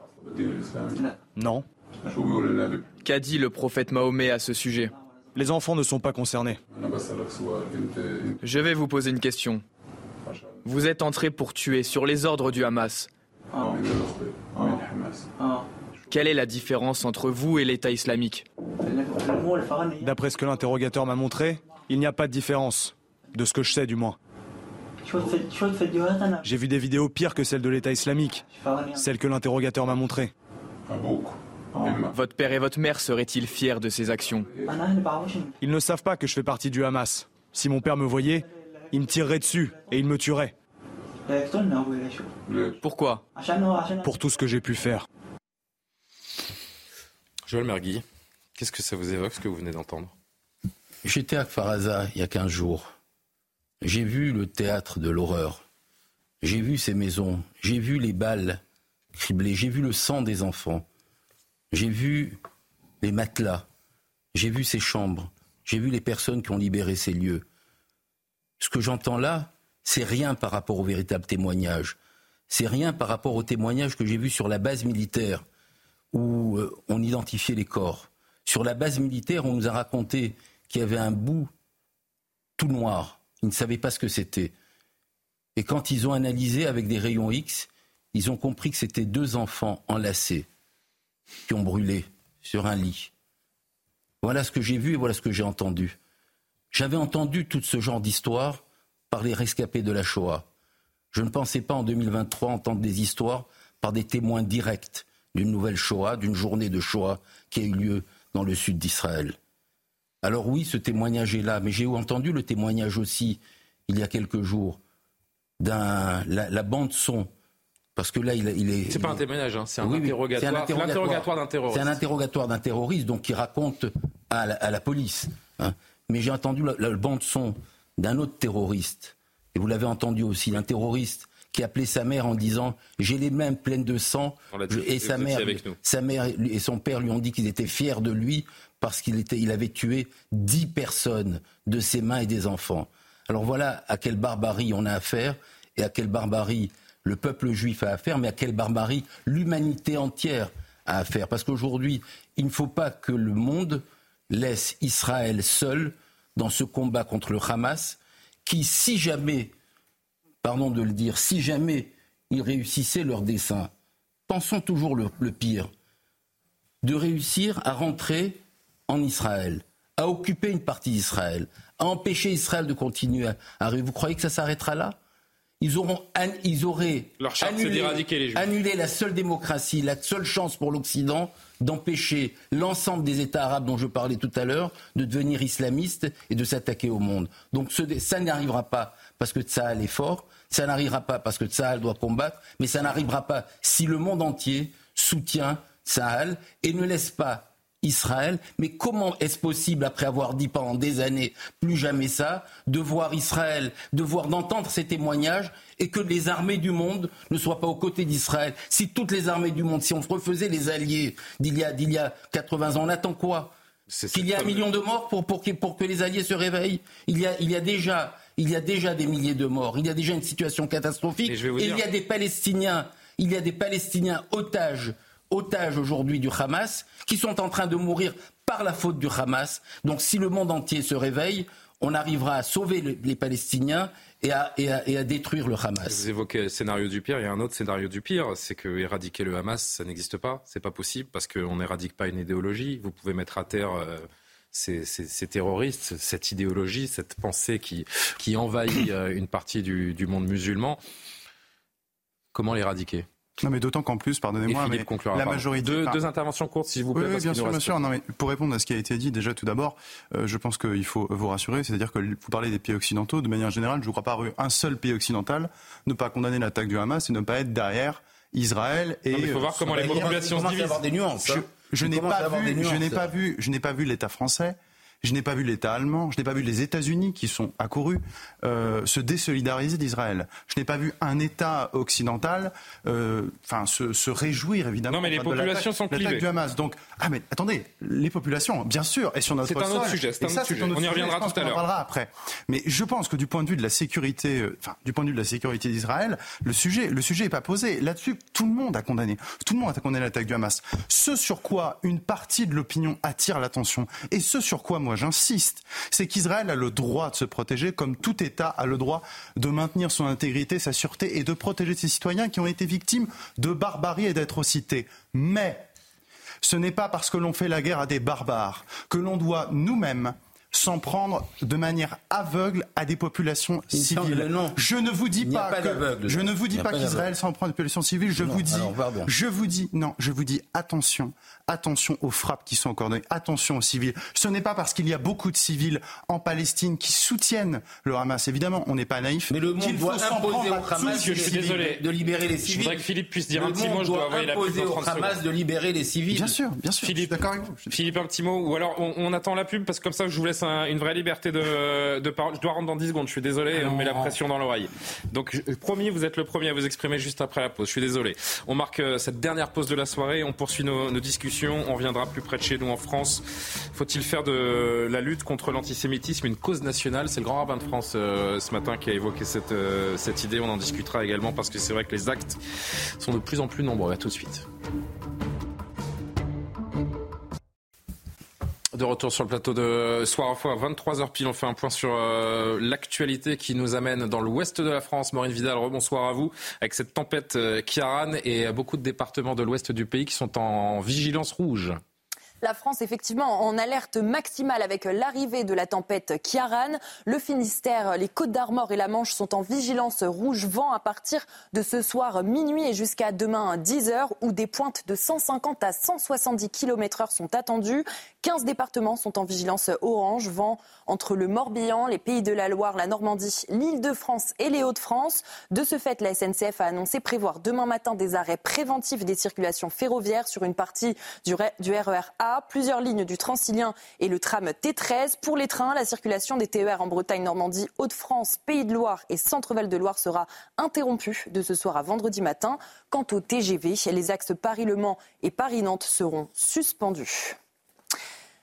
Non. Qu'a dit le prophète Mahomet à ce sujet? Les enfants ne sont pas concernés. Je vais vous poser une question. Vous êtes entré pour tuer sur les ordres du Hamas. Quelle est la différence entre vous et l'État islamique? D'après ce que l'interrogateur m'a montré, il n'y a pas de différence, de ce que je sais du moins. J'ai vu des vidéos pires que celles de l'État islamique, celles que l'interrogateur m'a montrées. Votre père et votre mère seraient-ils fiers de ces actions? Ils ne savent pas que je fais partie du Hamas. Si mon père me voyait, il me tirerait dessus et il me tuerait. Pourquoi Pour tout ce que j'ai pu faire. Joël Mergui, qu'est-ce que ça vous évoque, ce que vous venez d'entendre? J'étais à Faraza il y a 15 jours. J'ai vu le théâtre de l'horreur. J'ai vu ces maisons. J'ai vu les balles criblées. J'ai vu le sang des enfants. J'ai vu les matelas. J'ai vu ces chambres. J'ai vu les personnes qui ont libéré ces lieux. Ce que j'entends là, c'est rien par rapport au véritable témoignage. C'est rien par rapport au témoignage que j'ai vu sur la base militaire où euh, on identifiait les corps. Sur la base militaire, on nous a raconté qu'il y avait un bout tout noir. Ils ne savaient pas ce que c'était. Et quand ils ont analysé avec des rayons X, ils ont compris que c'était deux enfants enlacés qui ont brûlé sur un lit. Voilà ce que j'ai vu et voilà ce que j'ai entendu. J'avais entendu tout ce genre d'histoire par les rescapés de la Shoah. Je ne pensais pas en 2023 entendre des histoires par des témoins directs d'une nouvelle Shoah, d'une journée de Shoah qui a eu lieu dans le sud d'Israël. Alors oui, ce témoignage est là, mais j'ai entendu le témoignage aussi, il y a quelques jours, d'un la, bande son. Parce que là, il, est. C'est pas un témoignage, hein, c'est un, interrogatoire d'un terroriste. C'est un interrogatoire d'un terroriste, donc qui raconte à la, police. Hein. Mais j'ai entendu la bande son d'un autre terroriste, et vous l'avez entendu aussi, d'un terroriste qui appelait sa mère en disant j'ai les mains pleines de sang et sa mère, sa mère et son père lui ont dit qu'ils étaient fiers de lui parce qu'il était, il avait tué dix personnes de ses mains et des enfants. Alors voilà à quelle barbarie on a affaire et à quelle barbarie le peuple juif a affaire, mais à quelle barbarie l'humanité entière a affaire. Parce qu'aujourd'hui, il ne faut pas que le monde laisse Israël seul dans ce combat contre le Hamas, qui, si jamais, pardon de le dire, si jamais ils réussissaient leur dessein, pensons toujours le, pire, de réussir à rentrer en Israël, à occuper une partie d'Israël, à empêcher Israël de continuer à arriver. Vous croyez que ça s'arrêtera là? Ils, auront, ils auraient annulé, la seule démocratie, la seule chance pour l'Occident d'empêcher l'ensemble des États arabes dont je parlais tout à l'heure de devenir islamistes et de s'attaquer au monde. Donc ça n'arrivera pas parce que Tsahal est fort, ça n'arrivera pas parce que Tsahal doit combattre, mais ça n'arrivera pas si le monde entier soutient Tsahal et ne laisse pas Israël. Mais comment est-ce possible, après avoir dit pendant des années plus jamais ça, de voir Israël, de voir, d'entendre ces témoignages et que les armées du monde ne soient pas aux côtés d'Israël? Si toutes les armées du monde, si on refaisait les alliés d'il y a, d'il y a 80 ans, on attend quoi? Qu'il y ait un million de morts pour, pour, pour que les alliés se réveillent? Il y, a, il y a déjà il y a déjà des milliers de morts, il y a déjà une situation catastrophique, et, il y a des Palestiniens, il y a des Palestiniens otages otages aujourd'hui du Hamas, qui sont en train de mourir par la faute du Hamas. Donc si le monde entier se réveille, on arrivera à sauver les Palestiniens et à, détruire le Hamas. Vous évoquez le scénario du pire. Il y a un autre scénario du pire, c'est que éradiquer le Hamas, ça n'existe pas. C'est pas possible parce qu'on n'éradique pas une idéologie. Vous pouvez mettre à terre. Euh, ces, terroristes, cette idéologie, cette pensée qui, envahit euh, une partie du monde musulman. Comment l'éradiquer? Non, mais d'autant qu'en plus, pardonnez-moi, mais la majorité. Deux, deux, interventions courtes, s'il vous plaît. Oui, bien sûr, bien sûr. Non, mais pour répondre à ce qui a été dit, déjà tout d'abord, euh, je pense qu'il faut vous rassurer, c'est-à-dire que vous parlez des pays occidentaux, de manière générale, je ne crois pas un seul pays occidental ne pas condamner l'attaque du Hamas et ne pas être derrière Israël et. il faut voir comment les populations se divisent. des nuances. Je, je n'ai pas, vu, je n'ai pas vu, je n'ai pas vu l'État français je n'ai pas vu l'État allemand, je n'ai pas vu les États-Unis qui sont accourus euh, se désolidariser d'Israël. Je n'ai pas vu un État occidental, euh, enfin, se, réjouir évidemment. Non, mais les populations sont clivées. du Hamas. Donc, ah mais attendez, les populations, bien sûr, et sur notre C'est un autre sujet. C'est un autre sujet. On y reviendra tout à l'heure. On en parlera après. Mais je pense que du point de vue de la sécurité, euh, enfin, du point de vue de la sécurité d'Israël, le sujet, le sujet est pas posé. Là-dessus, tout le monde a condamné. Tout le monde a condamné l'attaque du Hamas. Ce sur quoi une partie de l'opinion attire l'attention, et ce sur quoi moi j'insiste, c'est qu'Israël a le droit de se protéger comme tout État a le droit de maintenir son intégrité, sa sûreté et de protéger ses citoyens qui ont été victimes de barbarie et d'atrocités. Mais ce n'est pas parce que l'on fait la guerre à des barbares que l'on doit nous-mêmes s'en prendre de manière aveugle à des populations civiles. Je ne vous dis pas que je ne vous dis pas qu'Israël s'en prend à des populations civiles. Je vous dis, je vous dis non, je vous dis attention, attention aux frappes qui sont coordonnées, attention aux civils. Ce n'est pas parce qu'il y a beaucoup de civils en Palestine qui soutiennent le Hamas. Évidemment, on n'est pas naïf. Mais le monde doit imposer au Hamas je suis désolé. de libérer les civils. Je voudrais que Philippe puisse dire le un petit mot. Je dois imposer au Hamas de libérer les civils. Bien sûr, bien sûr. Philippe, d'accord Philippe, un petit mot. Ou alors on, on, attend la pub parce que comme ça, je vous laisse une vraie liberté de, de parole. Je dois rentrer dans 10 secondes. Je suis désolé, on met la pression dans l'oreille. Donc, promis, vous êtes le premier à vous exprimer juste après la pause. Je suis désolé. On marque euh, cette dernière pause de la soirée. On poursuit nos, nos discussions. On reviendra plus près de chez nous en France. Faut-il faire de la lutte contre l'antisémitisme une cause nationale? C'est le grand rabbin de France euh, ce matin qui a évoqué cette, euh, cette idée. On en discutera également parce que c'est vrai que les actes sont de plus en plus nombreux. À tout de suite. De retour sur le plateau de Soir à fois, 23h pile, on fait un point sur euh, l'actualité qui nous amène dans l'ouest de la France. Maureen Vidal, rebonsoir à vous. Avec cette tempête euh, Kiaran et beaucoup de départements de l'ouest du pays qui sont en vigilance rouge. La France, effectivement, en alerte maximale avec l'arrivée de la tempête Kiaran. Le Finistère, les Côtes d'Armor et la Manche sont en vigilance rouge vent à partir de ce soir minuit et jusqu'à demain 10h où des pointes de 150 à 170 km/h sont attendues. 15 départements sont en vigilance orange, vent entre le Morbihan, les Pays de la Loire, la Normandie, l'île de France et les Hauts-de-France. De ce fait, la SNCF a annoncé prévoir demain matin des arrêts préventifs des circulations ferroviaires sur une partie du, RER Plusieurs lignes du Transilien et le tram T13. Pour les trains, la circulation des TER en Bretagne, Normandie, Hauts-de-France, Pays de Loire et Centre-Val de Loire sera interrompue de ce soir à vendredi matin. Quant au TGV, les axes Paris-Le Mans et Paris-Nantes seront suspendus.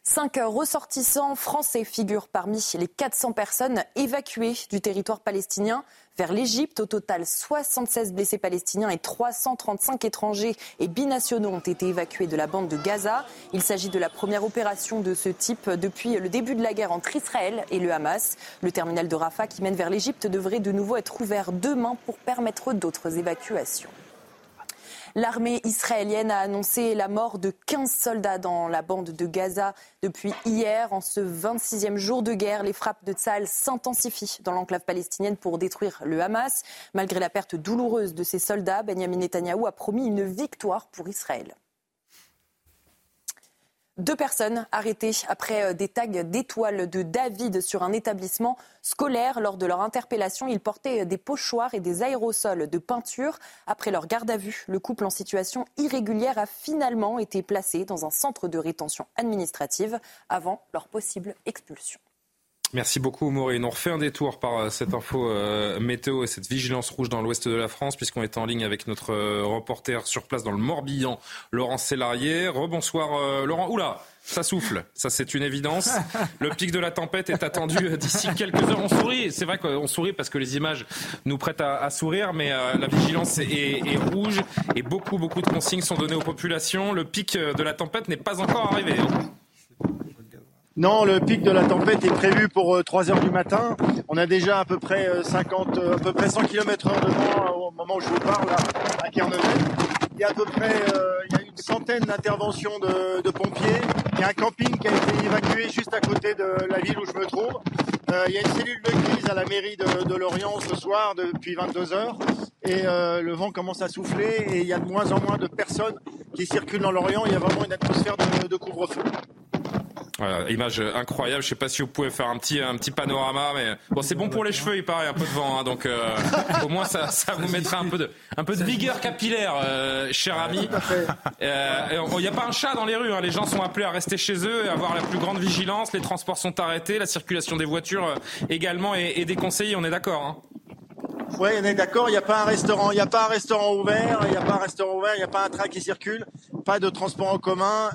Cinq ressortissants français figurent parmi les 400 personnes évacuées du territoire palestinien vers l'Égypte. Au total, 76 blessés palestiniens et 335 étrangers et binationaux ont été évacués de la bande de Gaza. Il s'agit de la première opération de ce type depuis le début de la guerre entre Israël et le Hamas. Le terminal de Rafah qui mène vers l'Égypte devrait de nouveau être ouvert demain pour permettre d'autres évacuations. L'armée israélienne a annoncé la mort de 15 soldats dans la bande de Gaza depuis hier. En ce 26e jour de guerre, les frappes de Tzal s'intensifient dans l'enclave palestinienne pour détruire le Hamas. Malgré la perte douloureuse de ces soldats, Benjamin Netanyahou a promis une victoire pour Israël. Deux personnes arrêtées après euh, des tags d'étoiles de David sur un établissement scolaire. Lors de leur interpellation, ils portaient des pochoirs et des aérosols de peinture. Après leur garde à vue, le couple en situation irrégulière a finalement été placé dans un centre de rétention administrative avant leur possible expulsion. Merci beaucoup Maureen. On refait un détour par euh, cette info euh, météo et cette vigilance rouge dans l'ouest de la France puisqu'on est en ligne avec notre euh, reporter sur place dans le Morbihan, Laurent Sélarié. Rebonsoir Laurent. Oula ça souffle, ça c'est une évidence. Le pic de la tempête est attendu d'ici quelques heures. On sourit, c'est vrai qu'on sourit parce que les images nous prêtent à, sourire, mais la vigilance est, rouge et beaucoup beaucoup de consignes sont données aux populations. Le pic de la tempête n'est pas encore arrivé. Non, le pic de la tempête est prévu pour 3 euh, heures du matin. On a déjà à peu près 50, euh, euh, à peu près 100 km heure devant au moment où je vous parle là, à Kernevel. Il y a à peu près une centaine d'interventions de, pompiers. Il y a un camping qui a été évacué juste à côté de la ville où je me trouve. il y a une cellule de crise à la mairie de, Lorient ce soir depuis 22 heures. Et le vent commence à souffler et il y a de moins en moins de personnes qui circulent dans Lorient. Il y a vraiment une atmosphère de couvre-feu. Voilà, image incroyable. Je sais pas si vous pouvez faire un petit un petit panorama, mais bon, c'est bon pour les cheveux, il paraît un peu de vent, hein, donc euh, au moins ça, ça vous mettra un peu de un peu de vigueur capillaire, euh, cher ami. Euh, il n'y a pas un chat dans les rues. Hein. Les gens sont appelés à rester chez eux et avoir la plus grande vigilance. Les transports sont arrêtés, la circulation des voitures également est, est déconseillée. On est d'accord. Hein oui, on est d'accord. Il n'y a pas un restaurant, il n'y a pas un restaurant ouvert, il n'y a pas un restaurant ouvert, il n'y a pas un train qui circule, pas de transport en commun.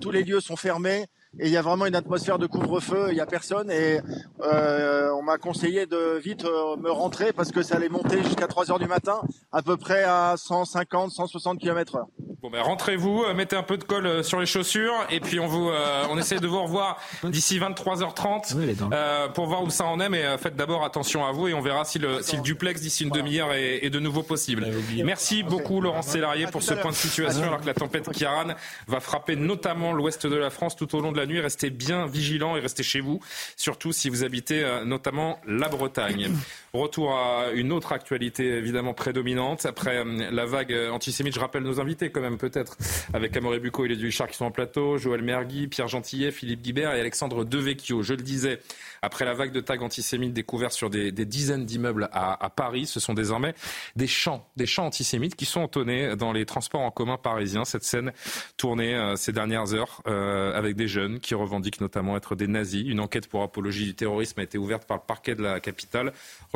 tous les lieux sont fermés et il y a vraiment une atmosphère de couvre-feu, il y a personne et euh, on m'a conseillé de vite euh, me rentrer parce que ça allait monter jusqu'à 3 heures du matin, à peu près à 150, 160 km heure. Bon ben rentrez-vous, euh, mettez un peu de colle euh, sur les chaussures et puis on vous, on essaie de vous revoir d'ici 23h30 euh, pour voir où ça en est. Mais faites d'abord attention à vous et on verra si le, si le duplex d'ici une demi-heure est, est, de nouveau possible. Merci beaucoup Laurent Sélarié pour ce point de situation alors que la tempête Kiaran va frapper notamment l'ouest de la France tout au long de la nuit. Restez bien vigilants et restez chez vous, surtout si vous habitez euh, notamment la Bretagne. Retour à une autre actualité évidemment prédominante. Après euh, la vague antisémite, je rappelle nos invités quand même peut-être, avec Amoré Bucco et les Huichard qui sont en plateau, Joël Mergui, Pierre Gentillet, Philippe Guibert et Alexandre Devecchio. Je le disais, après la vague de tags antisémites découverts sur des, dizaines d'immeubles à, Paris, ce sont désormais des chants, des chants antisémites qui sont entonnés dans les transports en commun parisiens. Cette scène tournée euh, ces dernières heures avec des jeunes qui revendiquent notamment être des nazis. Une enquête pour apologie du terrorisme a été ouverte par le parquet de la capitale.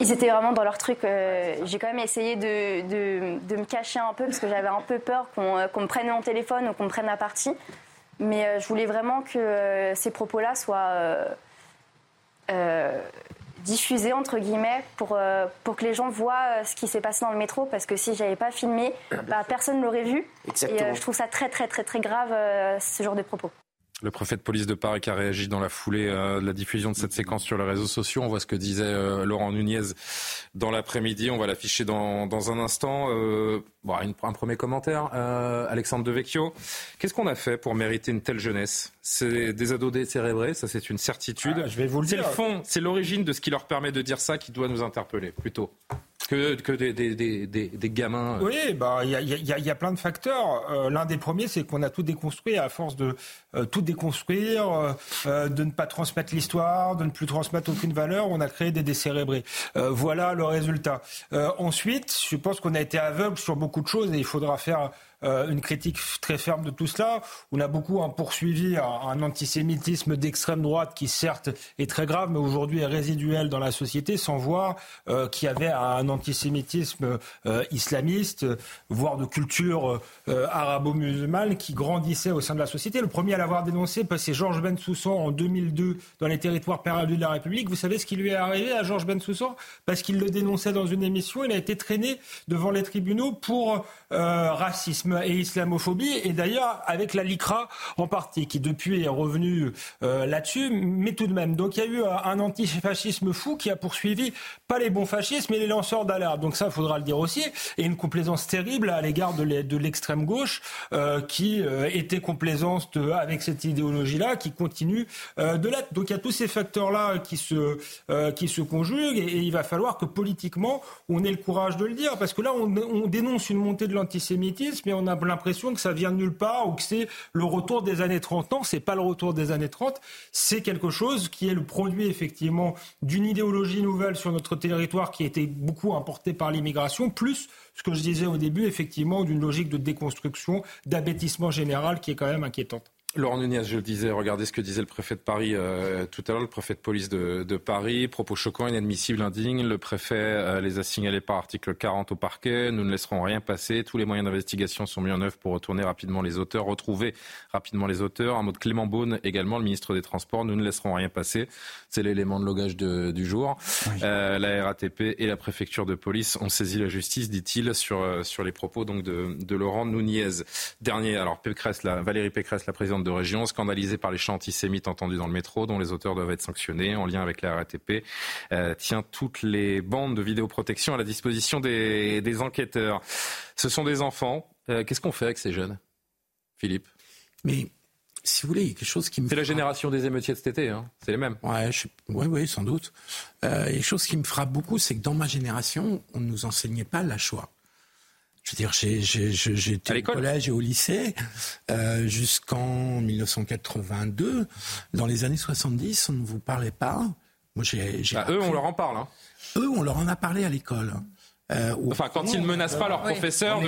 Ils étaient vraiment dans leur truc. Euh, j'ai quand même essayé de, de, me cacher un peu parce que j'avais un peu peur qu'on euh, me prenne mon téléphone ou qu'on me prenne la partie. Mais euh, je voulais vraiment que ces propos-là soient diffusés, entre guillemets, pour, pour que les gens voient ce qui s'est passé dans le métro. Parce que si j'avais pas filmé, bah, personne ne l'aurait vu. Et je trouve ça très, très, très, très grave, ce genre de propos. Le préfet de police de Paris qui a réagi dans la foulée euh, de la diffusion de cette séquence sur les réseaux sociaux. On voit ce que disait euh, Laurent Nunez dans l'après-midi. On va l'afficher dans, dans, un instant. Euh, bon, un premier commentaire. Alexandre Devecchio, qu'est-ce qu'on a fait pour mériter une telle jeunesse? C'est des ados décérébrés, ça c'est une certitude. Ah, je vais vous le dire. C'est le fond, c'est l'origine de ce qui leur permet de dire ça qui doit nous interpeller plutôt que, que des, des, des, des, gamins. Euh. Oui, bah il y a, y, y a, plein de facteurs. Euh, l'un des premiers, c'est qu'on a tout déconstruit à force de euh, tout déconstruire, de ne pas transmettre l'histoire, de ne plus transmettre aucune valeur. On a créé des décérébrés. voilà le résultat. ensuite, je pense qu'on a été aveugle sur beaucoup de choses et il faudra faire une critique très ferme de tout cela. On a beaucoup hein, poursuivi un, antisémitisme d'extrême droite qui certes est très grave, mais aujourd'hui est résiduel dans la société, sans voir qu'il y avait un antisémitisme islamiste, voire de culture arabo-musulmane qui grandissait au sein de la société. Le premier à l'avoir dénoncé, c'est Georges Bensoussan en 2002 dans les territoires perdus de la République. Vous savez ce qui lui est arrivé à Georges Bensoussan? Parce qu'il le dénonçait dans une émission, il a été traîné devant les tribunaux pour euh, et islamophobie, et d'ailleurs avec la LICRA en partie, qui depuis est revenue euh, là-dessus, mais tout de même. Donc il y a eu un antifascisme fou qui a poursuivi pas les bons fascistes, mais les lanceurs d'alerte. Donc ça, il faudra le dire aussi, et une complaisance terrible à l'égard de l'extrême gauche, euh, qui était complaisante avec cette idéologie-là, qui continue de l'être. Donc il y a tous ces facteurs-là qui se, qui se conjuguent, et, il va falloir que politiquement, on ait le courage de le dire, parce que là, on, on dénonce une montée de l'antisémitisme, on a l'impression que ça vient de nulle part ou que c'est le retour des années 30. Non, c'est pas le retour des années 30, c'est quelque chose qui est le produit effectivement d'une idéologie nouvelle sur notre territoire qui a été beaucoup importée par l'immigration, plus ce que je disais au début, effectivement, d'une logique de déconstruction, d'abêtissement général qui est quand même inquiétante. Laurent Nunez, je le disais, regardez ce que disait le préfet de Paris euh, tout à l'heure, le préfet de police de, Paris. Propos choquants, inadmissibles, indignes. Le préfet euh, les a signalés par article 40 au parquet. Nous ne laisserons rien passer. Tous les moyens d'investigation sont mis en œuvre pour retourner rapidement les auteurs, retrouver rapidement les auteurs. Un mot de Clément Beaune également, le ministre des Transports. Nous ne laisserons rien passer. C'est l'élément de logage du jour. Euh, la RATP et la préfecture de police ont saisi la justice, dit-il, sur, sur les propos donc de, de Laurent Nunez. Dernier, alors Pécresse, la, Valérie Pécresse, la présidente de région, scandalisée par les chants antisémites entendus dans le métro, dont les auteurs doivent être sanctionnés en lien avec la RATP, euh, tient toutes les bandes de vidéoprotection à la disposition des, enquêteurs. Ce sont des enfants. Euh, qu'est-ce qu'on fait avec ces jeunes Philippe? Mais si vous voulez, il y a quelque chose qui me. C'est la génération des émeutiers de cet été, hein. c'est les mêmes. Ouais, ouais, sans doute. Euh, chose qui me frappe beaucoup, c'est que dans ma génération, on ne nous enseignait pas la choix. Je veux dire, j'étais au collège et au lycée euh, jusqu'en 1982. Dans les années 70, on ne vous parlait pas. Moi, j'ai. Bah, eux, on leur en parle. Hein. Eux, on leur en a parlé à l'école. Euh, enfin, quand ils ne menacent pas leurs professeurs de.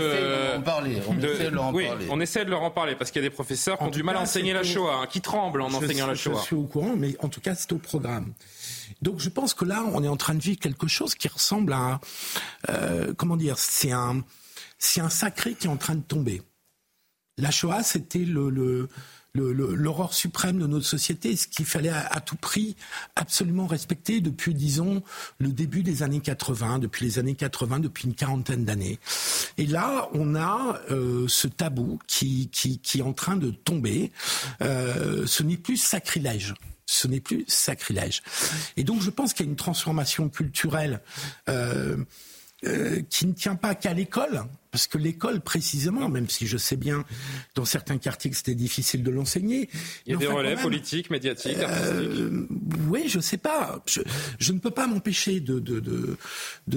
On, essaie de leur en oui, parler. on essaie de leur en parler parce qu'il y a des professeurs qui ont du mal à enseigner la Shoah, hein, qui tremblent en enseignant la Shoah. Je suis au courant, mais en tout cas, c'est au programme. Donc, je pense que là, on est en train de vivre quelque chose qui ressemble à. Euh, comment dire C'est un c'est un sacré qui est en train de tomber. La Shoah, c'était le, l'aurore suprême de notre société, ce qu'il fallait à, tout prix absolument respecter depuis, disons, le début des années 80, depuis les années 80, depuis une quarantaine d'années. Et là, on a euh, ce tabou qui, qui, est en train de tomber. Euh, ce n'est plus sacrilège ce n'est plus sacrilège. Et donc je pense qu'il y a une transformation culturelle euh, euh, qui ne tient pas qu'à l'école, parce que l'école, précisément, même si je sais bien dans certains quartiers que c'était difficile de l'enseigner. Il y a des relais politiques, médiatiques, euh, Oui, je sais pas. Je, ne peux pas m'empêcher de de, de,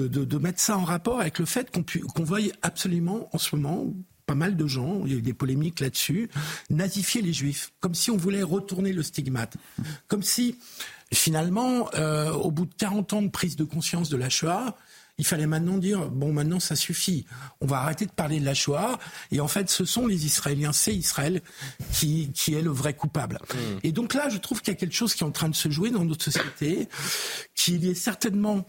de, mettre ça en rapport avec le fait qu'on qu'on voit absolument en ce moment pas mal de gens, il y a eu des polémiques là-dessus, nazifier les juifs, comme si on voulait retourner le stigmate, comme si finalement, euh, au bout de 40 ans de prise de conscience de la Shoah, il fallait maintenant dire bon, maintenant ça suffit. On va arrêter de parler de la Shoah. Et en fait, ce sont les Israéliens, c'est Israël qui, qui est le vrai coupable. Hmm. Et donc là, je trouve qu'il y a quelque chose qui est en train de se jouer dans notre société, qui est certainement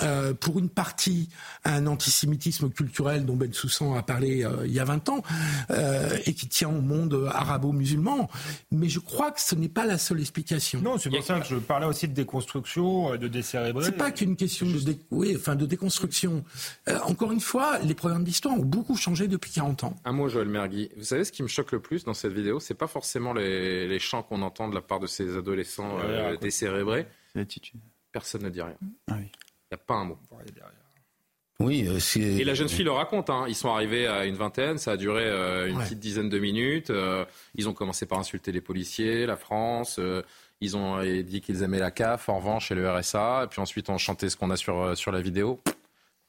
euh, pour une partie un antisémitisme culturel dont Ben Soussan a parlé euh, il y a 20 ans euh, et qui tient au monde arabo-musulman. Mais je crois que ce n'est pas la seule explication. Non, c'est pour ça que je parlais aussi de déconstruction, de décérébrer. C'est pas qu'une question de, oui, enfin, de déconstruction. encore une fois, les programmes d'histoire ont beaucoup changé depuis 40 ans. Un mot, Joël Mergui. Vous savez ce qui me choque le plus dans cette vidéo? C'est pas forcément les, les, chants qu'on entend de la part de ces adolescents décérébrés. L'attitude. Personne ne dit rien. Ah oui. Il n'y a pas un mot. Oui, euh, Et la jeune fille le raconte. Hein. Ils sont arrivés à une vingtaine, ça a duré euh, une petite dizaine de minutes. Euh, ils ont commencé par insulter les policiers, la France. ils ont dit qu'ils aimaient la CAF, en revanche, et le RSA. Et puis ensuite, on chantait ce qu'on a sur, sur la vidéo.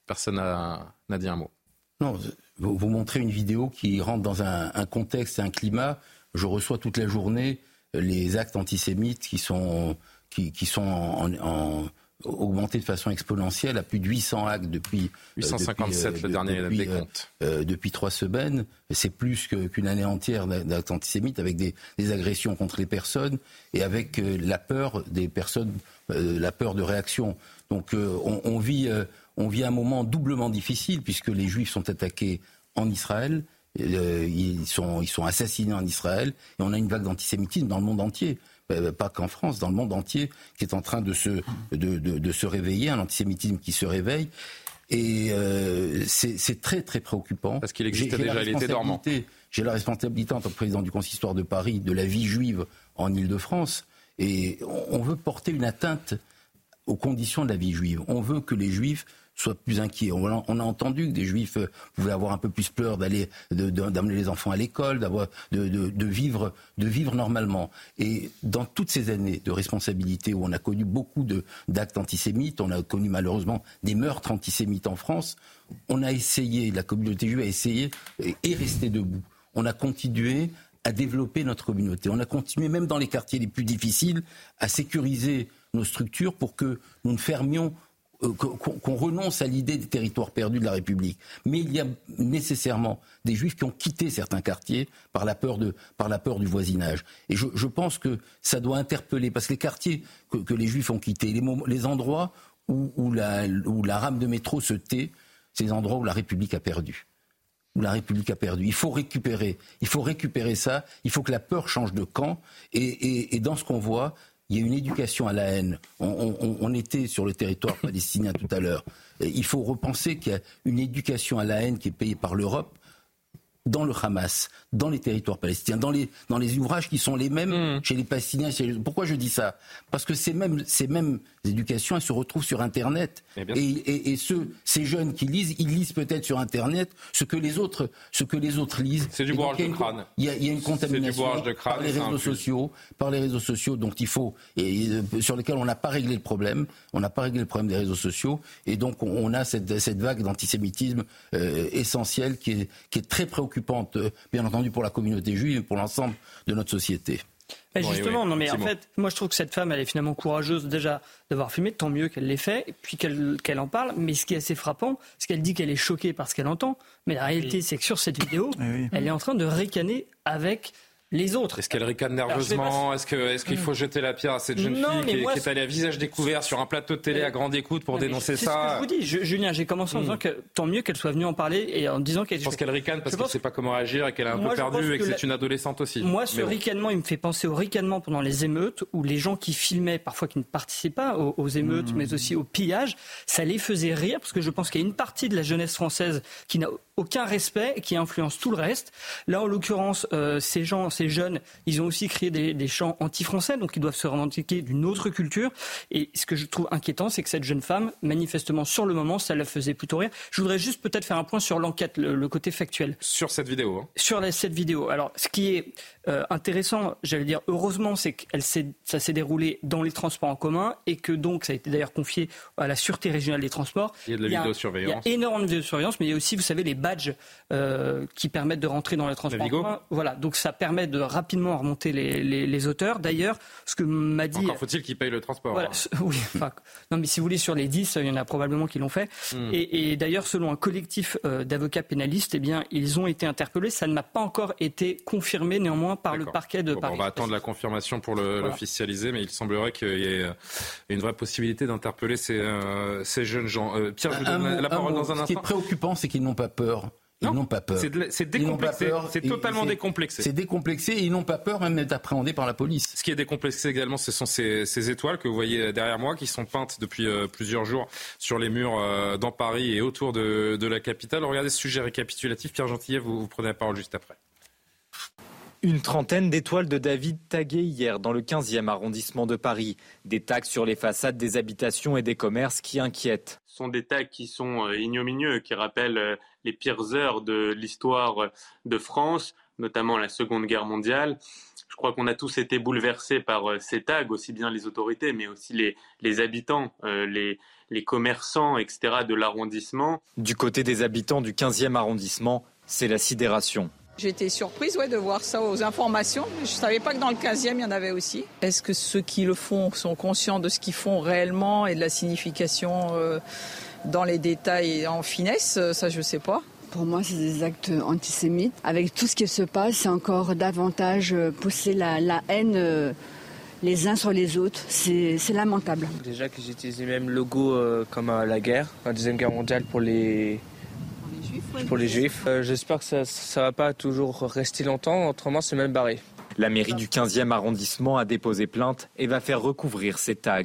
Personne n'a dit un mot. Non, vous, vous, montrez une vidéo qui rentre dans un, contexte et un climat. Je reçois toute la journée les actes antisémites qui sont, qui, qui sont en augmenté de façon exponentielle à plus de 800 actes depuis 857 le dernier décompte. depuis trois semaines. C'est plus qu'une année entière d'actes antisémites avec des, agressions contre les personnes et avec la peur des personnes, la peur de réaction. Donc on, on, vit, on vit un moment doublement difficile puisque les Juifs sont attaqués en Israël. ils, sont, ils sont assassinés en Israël et on a une vague d'antisémitisme dans le monde entier. Euh, pas qu'en France, dans le monde entier, qui est en train de se, de, de, se réveiller, un antisémitisme qui se réveille. Et euh, c'est très très préoccupant. Parce qu'il existe déjà, il était dormant. J'ai la responsabilité en tant que président du consistoire de Paris de la vie juive en Ile-de-France. Et on veut porter une atteinte aux conditions de la vie juive. On veut que les juifs soient plus inquiets. On a, entendu que des juifs euh, pouvaient avoir un peu plus peur d'aller, d'amener les enfants à l'école, d'avoir, de, vivre, de vivre normalement. Et dans toutes ces années de responsabilité où on a connu beaucoup d'actes antisémites, on a connu malheureusement des meurtres antisémites en France, on a essayé, la communauté juive a essayé et est restée debout. On a continué à développer notre communauté. On a continué, même dans les quartiers les plus difficiles, à sécuriser nos structures pour que nous ne fermions qu'on renonce à l'idée des territoires perdus de la République. Mais il y a nécessairement des juifs qui ont quitté certains quartiers par la peur, de, par la peur du voisinage. Et je, pense que ça doit interpeller, parce que les quartiers que, les juifs ont quittés, les, endroits où, la, rame de métro se tait, c'est les endroits où la République a perdu où la République a perdu. Il faut récupérer, il faut récupérer ça. Il faut que la peur change de camp. Et dans ce qu'on voit, il y a une éducation à la haine. On, était sur le territoire palestinien tout à l'heure. Il faut repenser qu'il y a une éducation à la haine qui est payée par l'Europe dans le Hamas, dans les territoires palestiniens, dans les, dans les ouvrages qui sont les mêmes mm. chez les Palestiniens. Pourquoi je dis ça? Parce que ces mêmes, ces mêmes éducations, elles se retrouvent sur Internet. Et, et, ceux, ces jeunes qui lisent, ils lisent peut-être sur Internet ce que les autres, ce que les autres lisent. C'est du bourrage de crâne. Il y, a, il y a une contamination de crâne, par les réseaux sociaux, par les réseaux sociaux, dont il faut, et, euh, sur lesquels on n'a pas réglé le problème. On n'a pas réglé le problème des réseaux sociaux, et donc on, a cette, cette vague d'antisémitisme euh, essentielle qui est, qui est très préoccupante préoccupante, euh, bien entendu, pour la communauté juive et pour l'ensemble de notre société. justement, non mais en fait, moi je trouve que cette femme, elle est finalement courageuse déjà d'avoir filmé, tant mieux qu'elle l'ait fait, et puis qu'elle en parle. Mais ce qui est assez frappant, c'est qu'elle dit qu'elle est choquée par ce qu'elle entend, mais la réalité, c'est que sur cette vidéo, elle est en train de ricaner avec les autres. Est-ce qu'elle ricane nerveusement Est-ce qu'il est faut jeter la pierre à cette jeune fille qui, est, allée à visage découvert sur un plateau de télé à grande écoute pour dénoncer ça ce que je vous dis, Julien, j'ai commencé en hmm. disant que tant mieux qu'elle soit venue en parler et en disant qu'elle. Je pense qu'elle ricane parce qu'elle ne sait pas comment réagir et qu'elle est un peu perdue et que, c'est une adolescente aussi. Moi, ce ricanement, il me fait penser au ricanement pendant les émeutes où les gens qui filmaient, parfois qui ne participaient pas aux, émeutes, hmm. mais aussi au pillage, ça les faisait rire parce que je pense qu'il y a une partie de la jeunesse française qui n'a aucun respect qui influence tout le reste. Là, en l'occurrence, euh, ces gens, ces jeunes, ils ont aussi créé des, des chants anti-français, donc ils doivent se revendiquer d'une autre culture. Et ce que je trouve inquiétant, c'est que cette jeune femme, manifestement, sur le moment, ça la faisait plutôt rire. Je voudrais juste peut-être faire un point sur l'enquête, le, côté factuel. Sur cette vidéo. Hein. Sur cette vidéo. Alors, ce qui est euh, intéressant, j'allais dire heureusement, c'est que ça s'est déroulé dans les transports en commun et que donc ça a été d'ailleurs confié à la sûreté régionale des transports. Il y a de la vidéosurveillance. Il y a énormément de vidéosurveillance, mais il y a aussi, vous savez, les badges euh, qui permettent de rentrer dans les transports. Voilà, donc ça permet de rapidement remonter les, les, auteurs. D'ailleurs, ce que m'a dit. Encore faut-il qu'ils payent le transport. Voilà, hein. oui, non, mais si vous voulez, sur les 10, il y en a probablement qui l'ont fait. Hmm. Et, d'ailleurs, selon un collectif euh, d'avocats pénalistes, eh bien, ils ont été interpellés. Ça ne m'a pas encore été confirmé néanmoins par le parquet de Paris. on va attendre la confirmation pour l'officialiser, mais il semblerait qu'il y ait une vraie possibilité d'interpeller ces, euh, ces, jeunes gens. Pierre, je vous donne la parole dans un instant. Ce qui est préoccupant, c'est qu'ils n'ont pas peur. Ils n'ont pas peur. C'est décomplexé. C'est totalement décomplexé. C'est décomplexé et ils n'ont pas peur même d'être appréhendés par la police. Ce qui est décomplexé également, ce sont ces, ces, étoiles que vous voyez derrière moi, qui sont peintes depuis euh, plusieurs jours sur les murs euh, dans Paris et autour de, de, la capitale. Regardez ce sujet récapitulatif. Pierre Gentillet, vous, vous prenez la parole juste après. Une trentaine d'étoiles de David taguées hier dans le 15e arrondissement de Paris. Des tags sur les façades des habitations et des commerces qui inquiètent. Ce sont des tags qui sont euh, ignominieux, qui rappellent les pires heures de l'histoire de France, notamment la Seconde Guerre mondiale. Je crois qu'on a tous été bouleversés par euh, ces tags, aussi bien les autorités, mais aussi les, les habitants, les, les commerçants, etc. de l'arrondissement. Du côté des habitants du 15e arrondissement, c'est la sidération. Été surprise ouais, de voir ça aux informations. Je ne savais pas que dans le 15e, il y en avait aussi. Est-ce que ceux qui le font sont conscients de ce qu'ils font réellement et de la signification euh, dans les détails et en finesse Ça, je ne sais pas. Pour moi, c'est des actes antisémites. Avec tout ce qui se passe, c'est encore davantage euh, pousser la, la haine euh, les uns sur les autres. C'est lamentable. Déjà que j'utilise les mêmes logos comme à la guerre, la Deuxième Guerre mondiale pour les pour les juifs. Euh, j'espère que ça ne va pas toujours rester longtemps, autrement c'est même barré. La mairie du 15e arrondissement a déposé plainte et va faire recouvrir ces tags.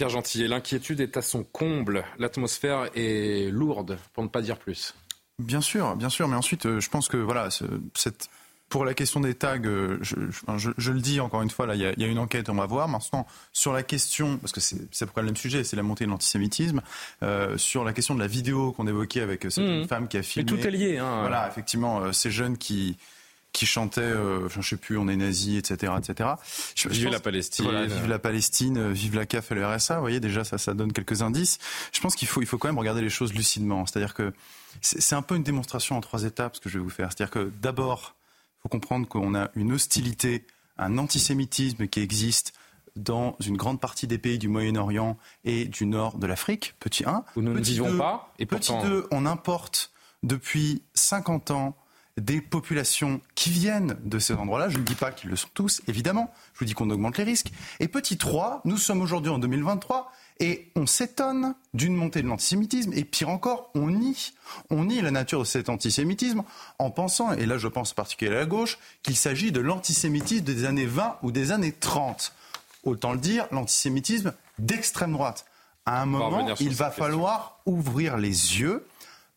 Pierre Gentillet, l'inquiétude est à son comble. L'atmosphère est lourde, pour ne pas dire plus. Bien sûr, bien sûr, mais ensuite, euh, je pense que voilà, cette pour la question des tags, euh, je, le dis encore une fois, là, il y, a, une enquête, on va voir. Maintenant, sur la question, parce que c'est pour le même sujet, c'est la montée de l'antisémitisme, euh, sur la question de la vidéo qu'on évoquait avec cette mmh. femme qui a filmé. tout est lié. Hein. Voilà, effectivement, euh, ces jeunes qui qui chantaient, je sais plus, on est nazi, etc., etc. vive la Palestine. vive la Palestine, vive la CAF et le RSA. Vous voyez, déjà, ça, ça donne quelques indices. Je pense qu'il faut, il faut quand même regarder les choses lucidement. C'est-à-dire que c'est un peu une démonstration en trois étapes, ce que je vais vous faire. C'est-à-dire que d'abord, il faut comprendre qu'on a une hostilité, un antisémitisme qui existe dans une grande partie des pays du Moyen-Orient et du nord de l'Afrique, petit 1. Où nous ne vivons pas. Et petit 2, on importe depuis 50 ans des populations qui viennent de ces endroits-là. Je ne dis pas qu'ils le sont tous, évidemment. Je vous dis qu'on augmente les risques. Et petit 3, nous sommes aujourd'hui en 2023 et on s'étonne d'une montée de l'antisémitisme, et pire encore, on nie, on nie la nature de cet antisémitisme en pensant, et là je pense particulièrement à la gauche, qu'il s'agit de l'antisémitisme des années 20 ou des années 30. Autant le dire, l'antisémitisme d'extrême droite. À un moment, il va falloir ouvrir les yeux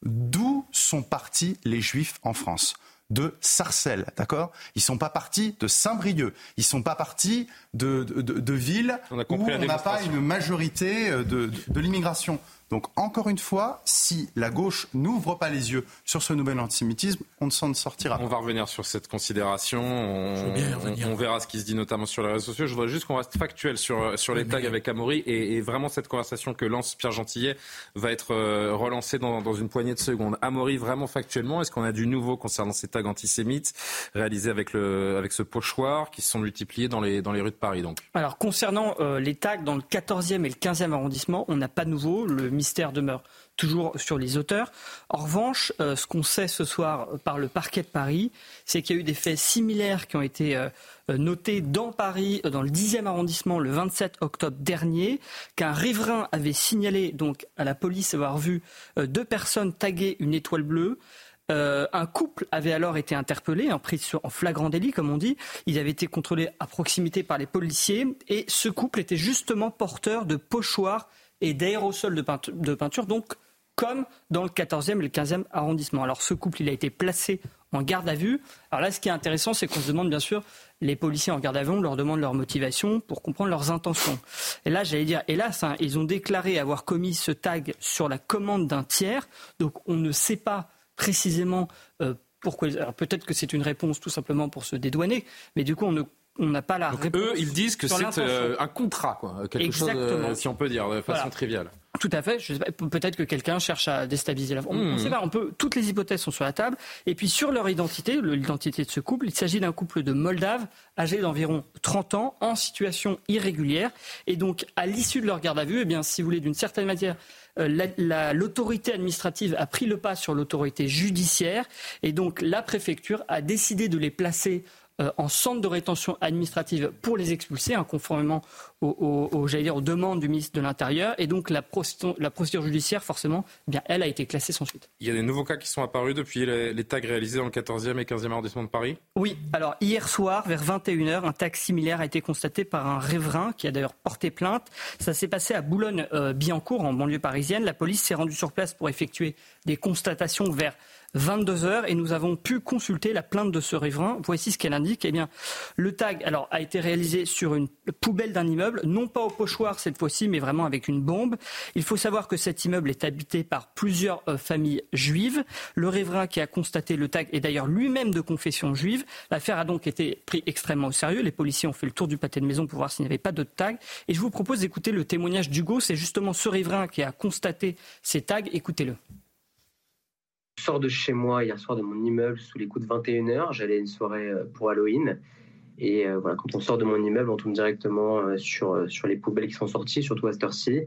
d'où sont partis les juifs en France? De Sarcelles, d'accord? Ils sont pas partis de Saint-Brieuc, ils sont pas partis de, de, villes où on n'a pas une majorité euh, de, de l'immigration. Donc encore une fois, si la gauche n'ouvre pas les yeux sur ce nouvel antisémitisme, on ne s'en sortira pas. On va revenir sur cette considération. On, verra ce qui se dit notamment sur les réseaux sociaux. Je voudrais juste qu'on reste factuel sur, sur les tags avec Amaury et, vraiment cette conversation que lance Pierre Gentillet va être euh, relancée dans, dans une poignée de secondes. Amaury, vraiment factuellement, est-ce qu'on a du nouveau concernant ces tags antisémites réalisés avec, le, avec ce pochoir qui se sont multipliés dans les, dans les rues de Paris donc? Alors concernant euh, les tags dans le 14e et le 15e arrondissement, on n'a pas de nouveau. Le mystère demeure toujours sur les auteurs. En revanche, euh, ce qu'on sait ce soir par le parquet de Paris, c'est qu'il y a eu des faits similaires qui ont été euh, notés dans Paris, dans le 10e arrondissement, le 27 octobre dernier, qu'un riverain avait signalé donc à la police avoir vu euh, deux personnes taguer une étoile bleue. un couple avait alors été interpellé, en en flagrant délit, comme on dit. Ils avaient été contrôlés à proximité par les policiers. Et ce couple était justement porteur de pochoirs et d'aérosols de peinture, donc comme dans le 14e et le 15e arrondissement. Alors ce couple, il a été placé en garde à vue. Alors là, ce qui est intéressant, c'est qu'on se demande bien sûr, les policiers en garde à vue, on leur demande leur motivation pour comprendre leurs intentions. Et là, j'allais dire, hélas, hein, ils ont déclaré avoir commis ce tag sur la commande d'un tiers, donc on ne sait pas précisément euh, pourquoi. Peut-être que c'est une réponse tout simplement pour se dédouaner, mais du coup, on ne on n'a pas la réponse. Eux, ils disent que c'est euh, un contrat, quoi, quelque chose, euh, si on peut dire, de façon triviale. Tout à fait. Peut-être que quelqu'un cherche à déstabiliser la. On, on hmm. sait pas. On peut. Toutes les hypothèses sont sur la table. Et puis sur leur identité, l'identité de ce couple, il s'agit d'un couple de Moldaves âgés d'environ 30 ans, en situation irrégulière. Et donc, à l'issue de leur garde à vue, eh bien, si vous voulez, d'une certaine manière, euh, l'autorité administrative a pris le pas sur l'autorité judiciaire. Et donc, la préfecture a décidé de les placer euh, en centre de rétention administrative pour les expulser, hein, conformément aux, dire, aux demandes du ministre de l'Intérieur. Et donc la, procédure judiciaire, forcément, eh bien, elle a été classée sans suite. Il y a des nouveaux cas qui sont apparus depuis les, tags réalisés dans le 14e et 15e arrondissement de Paris? Oui. Alors hier soir, vers 21h, un tag similaire a été constaté par un riverain qui a d'ailleurs porté plainte. Ça s'est passé à Boulogne-Billancourt, en banlieue parisienne. La police s'est rendue sur place pour effectuer des constatations vers 22 heures et nous avons pu consulter la plainte de ce riverain. Voici ce qu'elle indique. Eh bien, le tag a été réalisé sur une poubelle d'un immeuble, non pas au pochoir cette fois-ci, mais vraiment avec une bombe. Il faut savoir que cet immeuble est habité par plusieurs euh, familles juives. Le riverain qui a constaté le tag est d'ailleurs lui-même de confession juive. L'affaire a donc été prise extrêmement au sérieux. Les policiers ont fait le tour du pâté de maison pour voir s'il n'y avait pas d'autres tags. Et je vous propose d'écouter le témoignage d'Hugo. C'est justement ce riverain qui a constaté ces tags. Écoutez-le. Je sors de chez moi hier soir de mon immeuble sous les coups de 21h. J'allais à une soirée pour Halloween. Et voilà, quand on sort de mon immeuble, on tombe directement sur, sur les poubelles qui sont sorties, surtout à cette heure-ci.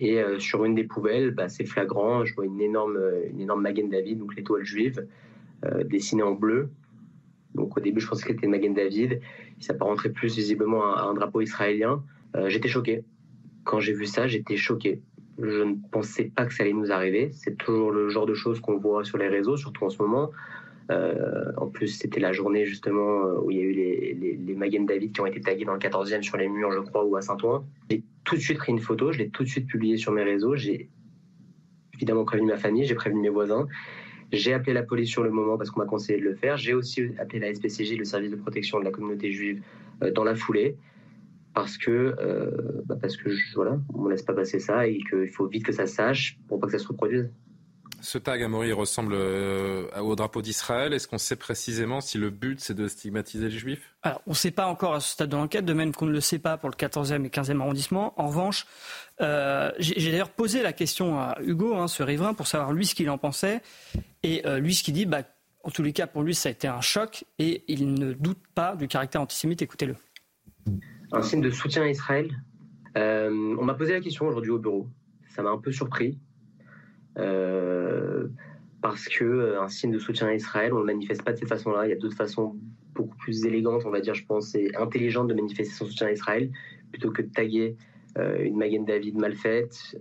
Et sur une des poubelles, bah, c'est flagrant, je vois une énorme, une énorme David, donc l'étoile juive, dessinée en bleu. Donc au début, je pensais que c'était Magen David. Il s'apparenterait plus visiblement à un drapeau israélien. Euh, j'étais choqué. Quand j'ai vu ça, j'étais choqué. Je ne pensais pas que ça allait nous arriver. C'est toujours le genre de choses qu'on voit sur les réseaux, surtout en ce moment. Euh, en plus, c'était la journée justement où il y a eu les, les, David qui ont été tagués dans le 14e sur les murs, je crois, ou à Saint-Ouen. J'ai tout de suite pris une photo, je l'ai tout de suite publiée sur mes réseaux. J'ai évidemment prévenu ma famille, j'ai prévenu mes voisins. J'ai appelé la police sur le moment parce qu'on m'a conseillé de le faire. J'ai aussi appelé la SPCJ, le service de protection de la communauté juive, euh, dans la foulée parce que euh, bah parce que voilà, on ne laisse pas passer ça et qu'il faut vite que ça sache pour pas que ça se reproduise. Ce tag à Mori ressemble euh, au drapeau d'Israël. Est-ce qu'on sait précisément si le but c'est de stigmatiser les juifs? Alors, on ne sait pas encore à ce stade de l'enquête, de même qu'on ne le sait pas pour le 14e et 15e arrondissement. En revanche, euh, j'ai d'ailleurs posé la question à Hugo, hein, ce riverain, pour savoir lui ce qu'il en pensait. Et euh, lui, ce qu'il dit, bah, en tous les cas, pour lui, ça a été un choc et il ne doute pas du caractère antisémite. Écoutez-le. Un signe de soutien à Israël. on m'a posé la question aujourd'hui au bureau. Ça m'a un peu surpris. Euh, parce que euh, un signe de soutien à Israël, on ne le manifeste pas de cette façon-là. Il y a d'autres façons beaucoup plus élégantes, on va dire, je pense, et intelligentes de manifester son soutien à Israël, plutôt que de taguer euh, une Magen David mal faite,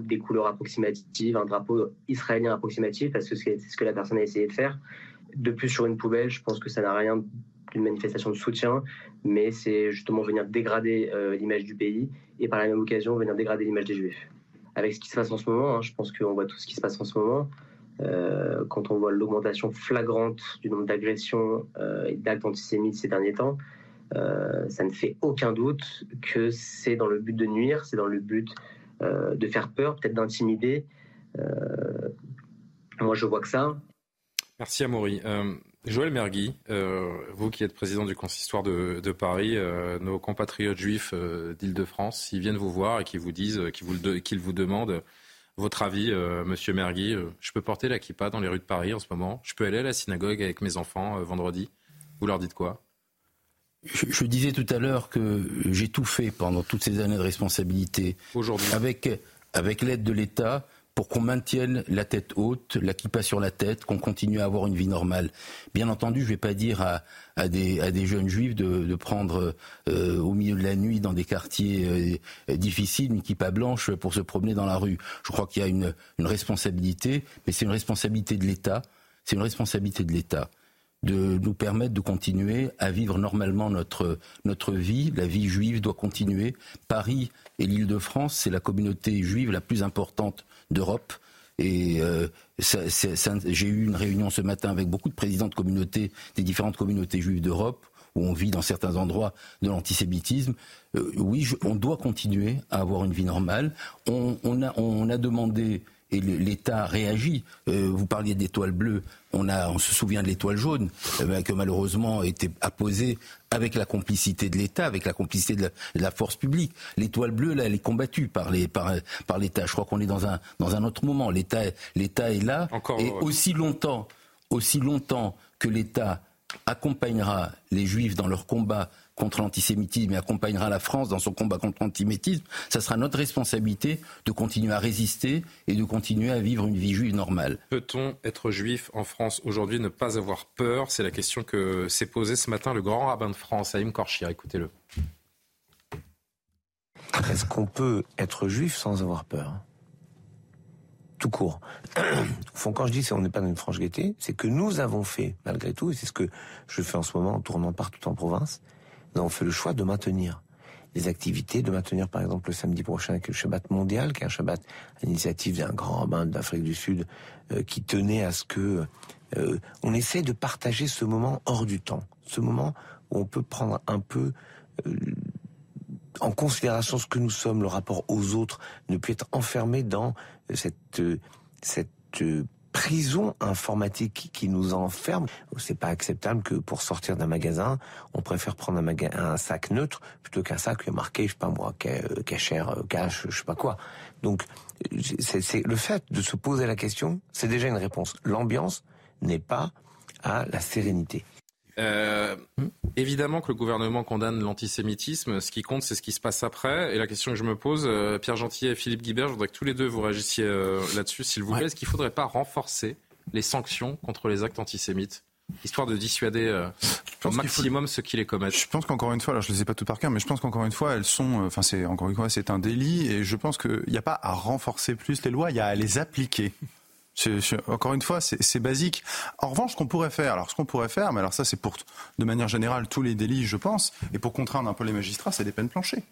des couleurs approximatives, un drapeau israélien approximatif, parce que c'est ce que la personne a essayé de faire. De plus, sur une poubelle, je pense que ça n'a rien d'une manifestation de soutien, mais c'est justement venir dégrader l'image du pays et par la même occasion venir dégrader l'image des Juifs avec ce qui se passe en ce moment. Hein, je pense qu'on voit tout ce qui se passe en ce moment. Euh, quand on voit l'augmentation flagrante du nombre d'agressions euh, et d'actes antisémites ces derniers temps, euh, ça ne fait aucun doute que c'est dans le but de nuire, c'est dans le but de faire peur, peut-être d'intimider. moi, je vois que ça. Merci Amaury. Joël Mergui, euh, vous qui êtes président du consistoire de, Paris, euh, nos compatriotes juifs euh, d'Île-de-France, ils viennent vous voir et qu'ils vous disent, qu'ils vous, vous demandent votre avis, Monsieur Mergui. je peux porter la kippa dans les rues de Paris en ce moment Je peux aller à la synagogue avec mes enfants vendredi Vous leur dites quoi? Je, disais tout à l'heure que j'ai tout fait pendant toutes ces années de responsabilité. Aujourd'hui? Avec, avec l'aide de l'État pour qu'on maintienne la tête haute, la kippa sur la tête, qu'on continue à avoir une vie normale. Bien entendu, je ne vais pas dire à, des, jeunes juifs de, prendre euh, au milieu de la nuit dans des quartiers euh, difficiles une kippa blanche pour se promener dans la rue. Je crois qu'il y a une, une responsabilité, mais c'est une responsabilité de l'État. C'est une responsabilité de l'État de nous permettre de continuer à vivre normalement notre, notre vie. La vie juive doit continuer. Paris et l'île de France, c'est la communauté juive la plus importante d'Europe. Et euh, j'ai eu une réunion ce matin avec beaucoup de présidents de communautés, des différentes communautés juives d'Europe, où on vit dans certains endroits de l'antisémitisme. Euh, oui, on doit continuer à avoir une vie normale. On, on, a, on a demandé et l'État réagit. Euh, vous parliez d'étoile bleue, on, a, on se souvient de l'étoile jaune, euh, que malheureusement a été apposée avec la complicité de l'État, avec la complicité de la, force publique. L'étoile bleue, là, elle est combattue par l'État. Par, Je crois qu'on est dans un, dans un autre moment. L'État est là. et aussi longtemps, aussi longtemps que l'État accompagnera les Juifs dans leur combat contre l'antisémitisme et accompagnera la France dans son combat contre l'antisémitisme, ça sera notre responsabilité de continuer à résister et de continuer à vivre une vie juive normale. Peut-on être juif en France aujourd'hui, ne pas avoir peur? C'est la question que s'est posée ce matin le grand rabbin de France, Haïm Korchir. Écoutez-le. Est-ce qu'on peut être juif sans avoir peur? Tout court. Au fond, quand je dis qu'on n'est pas dans une franche gaieté, c'est que nous avons fait, malgré tout, et c'est ce que je fais en ce moment en tournant partout en province, avons fait le choix de maintenir les activités, de maintenir par exemple le samedi prochain avec le Shabbat mondial, qui est un Shabbat à l'initiative d'un grand rabbin d'Afrique du Sud euh, qui tenait à ce que euh, on essaie de partager ce moment hors du temps, ce moment où on peut prendre un peu euh, en considération ce que nous sommes, le rapport aux autres, ne plus être enfermé dans cette cette prison informatique qui nous enferme. C'est pas acceptable que pour sortir d'un magasin, on préfère prendre un, un sac neutre plutôt qu'un sac marqué, je sais pas moi, cachère, euh, cache, je sais pas quoi. Donc, c'est le fait de se poser la question, c'est déjà une réponse. L'ambiance n'est pas à la sérénité. Euh, évidemment que le gouvernement condamne l'antisémitisme. Ce qui compte, c'est ce qui se passe après. Et la question que je me pose, euh, Pierre Gentil et Philippe Guibert, je voudrais que tous les deux vous réagissiez euh, là-dessus, s'il vous plaît. Est-ce qu'il ne faudrait pas renforcer les sanctions contre les actes antisémites histoire de dissuader au maximum ceux qui les commettent? Je pense qu'encore une fois, alors je les ai pas tout par cœur, mais je pense qu'encore une fois, elles sont, enfin c'est encore une fois, c'est un délit, et je pense qu'il n'y a pas à renforcer plus les lois, il y a à les appliquer encore une fois, c'est basique. En revanche, ce qu'on pourrait faire, alors ce qu'on pourrait faire, mais alors ça c'est pour, de manière générale, tous les délits, je pense, et pour contraindre un peu les magistrats, c'est des peines planchées.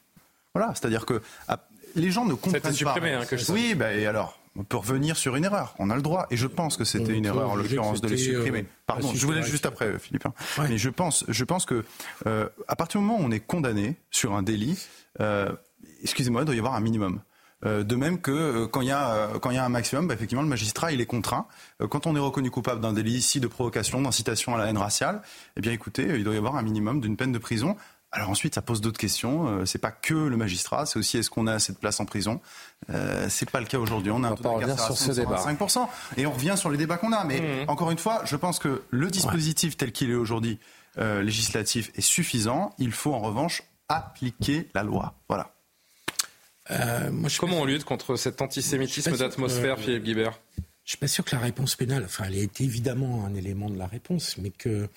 Voilà, c'est-à-dire que ah, les gens ne comprennent ça a été supprimé, Hein, que je oui, bah, et alors on peut revenir sur une erreur. On a le droit. Et je pense que c'était une erreur, en l'occurrence, de les supprimer. Euh, Pardon, je voulais juste après, euh, Philippe. Hein. Mais je pense, je pense que euh, à partir du moment où on est condamné sur un délit, excusez-moi, il doit y avoir un minimum. Euh, de même que euh, quand il y a euh, quand il y a un maximum, bah, effectivement le magistrat il est contraint. quand on est reconnu coupable d'un délit ici de provocation, d'incitation à la haine raciale, eh bien écoutez, il doit y avoir un minimum d'une peine de prison. Alors ensuite, ça pose d'autres questions. c'est pas que le magistrat, c'est aussi est-ce qu'on a assez de place en prison? Euh, c'est pas le cas aujourd'hui. On a un taux sur ce débat. 5%. Et on revient sur les débats qu'on a. Mais mmh. encore une fois, je pense que le dispositif tel qu'il est aujourd'hui législatif est suffisant. Il faut en revanche appliquer la loi. Voilà. Euh, Comment on lutte contre cet antisémitisme d'atmosphère, Philippe Guibert? Je suis pas sûr que la réponse pénale, enfin, elle est évidemment un élément de la réponse, mais que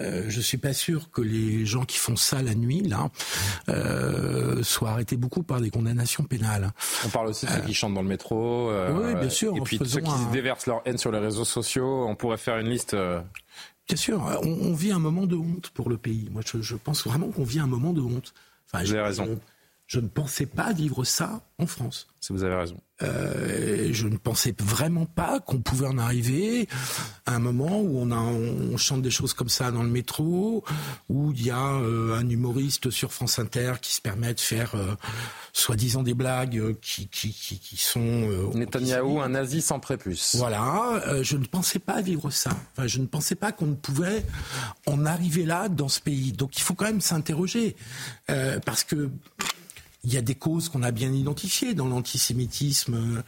euh, je suis pas sûr que les gens qui font ça la nuit, là, euh, soient arrêtés beaucoup par des condamnations pénales. On parle aussi de ceux qui chantent dans le métro. oui, bien sûr. Et puis de ceux qui déversent leur haine sur les réseaux sociaux. On pourrait faire une liste. Bien sûr, on, vit un moment de honte pour le pays. Moi, je, pense vraiment qu'on vit un moment de honte. Enfin, Vous avez raison. Je ne pensais pas vivre ça en France. Si vous avez raison. Euh, je ne pensais vraiment pas qu'on pouvait en arriver à un moment où on, a, on chante des choses comme ça dans le métro, où il y a euh, un humoriste sur France Inter qui se permet de faire euh, soi-disant des blagues qui, qui, qui, qui sont... Netanyahou, un nazi sans prépuce. Voilà, je ne pensais pas vivre ça. Enfin, je ne pensais pas qu'on pouvait en arriver là dans ce pays. Donc il faut quand même s'interroger, parce que il y a des causes qu'on a bien identifiées dans l'antisémitisme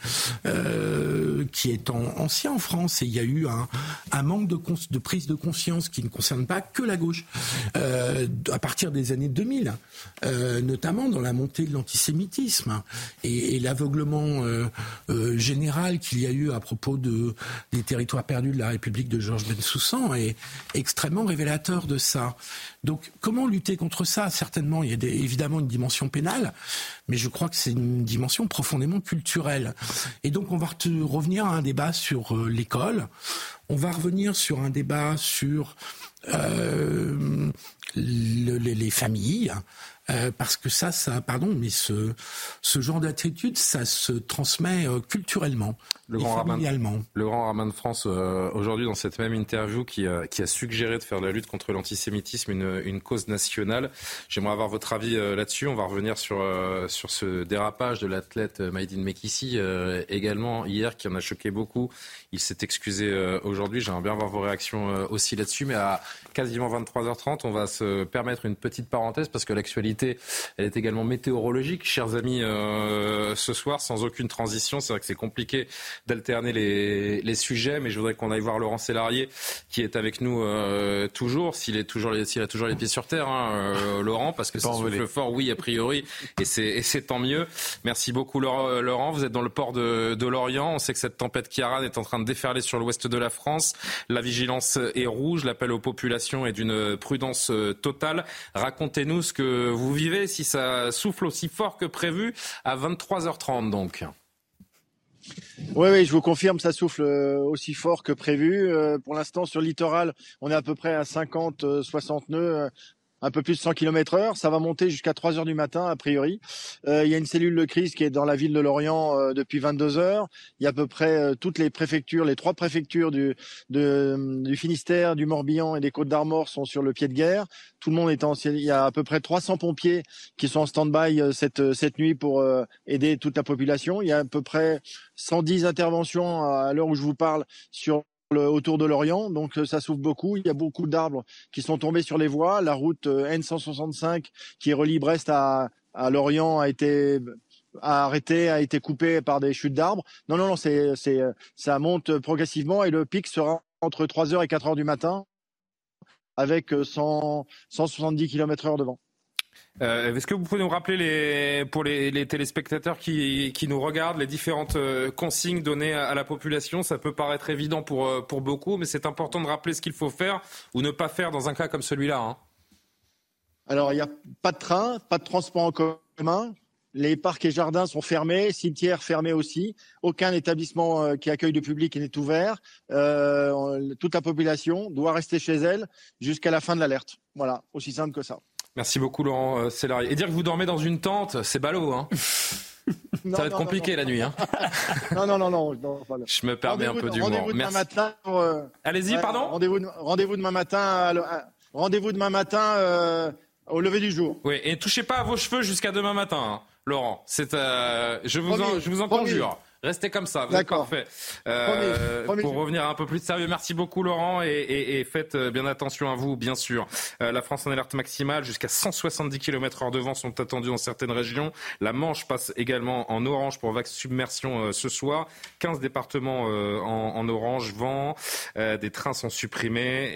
euh, qui est ancien en France. Et il y a eu un, manque de, prise de conscience qui ne concerne pas que la gauche. Euh, à partir des années 2000, euh, notamment dans la montée de l'antisémitisme et, l'aveuglement euh, euh, général qu'il y a eu à propos de, des territoires perdus de la République de Georges Bensoussan est extrêmement révélateur de ça. Donc comment lutter contre ça? Certainement, il y a évidemment une dimension pénale, mais je crois que c'est une dimension profondément culturelle. Et donc on va revenir à un débat sur euh, l'école, on va revenir sur un débat sur euh, les familles, euh, parce que ça, ça, pardon, mais ce, ce genre d'attitude, ça se transmet euh, culturellement le grand familialement. Rabbin, le grand rabbin de France, euh, aujourd'hui, dans cette même interview, qui, qui, a suggéré de faire de la lutte contre l'antisémitisme une, une, cause nationale. J'aimerais avoir votre avis là-dessus. On va revenir sur, sur ce dérapage de l'athlète Maïdine Mekissi, également hier, qui en a choqué beaucoup. Il s'est excusé aujourd'hui. J'aimerais bien avoir vos réactions aussi là-dessus. Mais à quasiment 23h30, on va se permettre une petite parenthèse parce que l'actualité elle est également météorologique. Chers amis, euh, ce soir, sans aucune transition, c'est vrai que c'est compliqué d'alterner les, les, sujets, mais je voudrais qu'on aille voir Laurent Sélarié, qui est avec nous euh, toujours, s'il est toujours, s'il a toujours les pieds sur terre, hein, euh, Laurent, parce que ça souffle fort, oui, a priori, et c'est tant mieux. Merci beaucoup, Laurent. Vous êtes dans le port de, de Lorient. On sait que cette tempête Kiaran est en train de déferler sur l'ouest de la France. La vigilance est rouge. L'appel aux populations est d'une prudence totale. Racontez-nous ce que vous vivez si ça souffle aussi fort que prévu à 23h30 donc. Oui, oui, je vous confirme, ça souffle euh, aussi fort que prévu. Euh, pour l'instant, sur le littoral, on est à peu près à 50, 60 euh, nœuds un peu plus de 100 km heure. Ça va monter jusqu'à 3 heures du matin, a priori. Euh, il y a une cellule de crise qui est dans la ville de Lorient euh, depuis 22 heures. Il y a à peu près euh, toutes les préfectures, les trois préfectures du, de, du Finistère, du Morbihan et des Côtes d'Armor sont sur le pied de guerre. Tout le monde est en, il y a à peu près 300 pompiers qui sont en stand-by cette, cette nuit pour aider toute la population. Il y a à peu près 110 interventions à l'heure où je vous parle sur autour de Lorient, donc euh, ça souffle beaucoup. Il y a beaucoup d'arbres qui sont tombés sur les voies. La route euh, N165 qui relie Brest à, à Lorient a été a arrêté, a été coupée par des chutes d'arbres. Non, non, non, c'est, c'est, ça monte progressivement et le pic sera entre 3h et 4h du matin avec 100, 170 km heure devant. Euh, est-ce que vous pouvez nous rappeler pour les, téléspectateurs qui, nous regardent les différentes euh, consignes données à, la population? Ça peut paraître évident pour, euh, pour beaucoup, mais c'est important de rappeler ce qu'il faut faire ou ne pas faire dans un cas comme celui-là. Hein. Alors, il n'y a pas de train, pas de transport en commun. Les parcs et jardins sont fermés, cimetières fermés aussi. Aucun établissement qui accueille du public n'est ouvert. toute la population doit rester chez elle jusqu'à la fin de l'alerte. Voilà, aussi simple que ça. Merci beaucoup Laurent euh. Et dire que vous dormez dans une tente, c'est ballot, hein Ça va être compliqué la nuit. Hein non, non, non, non. Je me permets un peu d'humour. Rendez-vous demain matin. Euh, Allez-y, pardon Rendez-vous rendez demain matin. Rendez-vous demain matin euh, au lever du jour. Oui, et touchez pas à vos cheveux jusqu'à demain matin, hein, Laurent. C'est, je vous en, je vous en conjure. Restez comme ça, vous êtes parfait. Euh, pour revenir un peu plus de sérieux, merci beaucoup Laurent et, faites euh, bien attention à vous, bien sûr. Euh, la France en alerte maximale, jusqu'à 170 km heure de vent sont attendus dans certaines régions. La Manche passe également en orange pour vague submersion ce soir. 15 départements en, orange, vent, des trains sont supprimés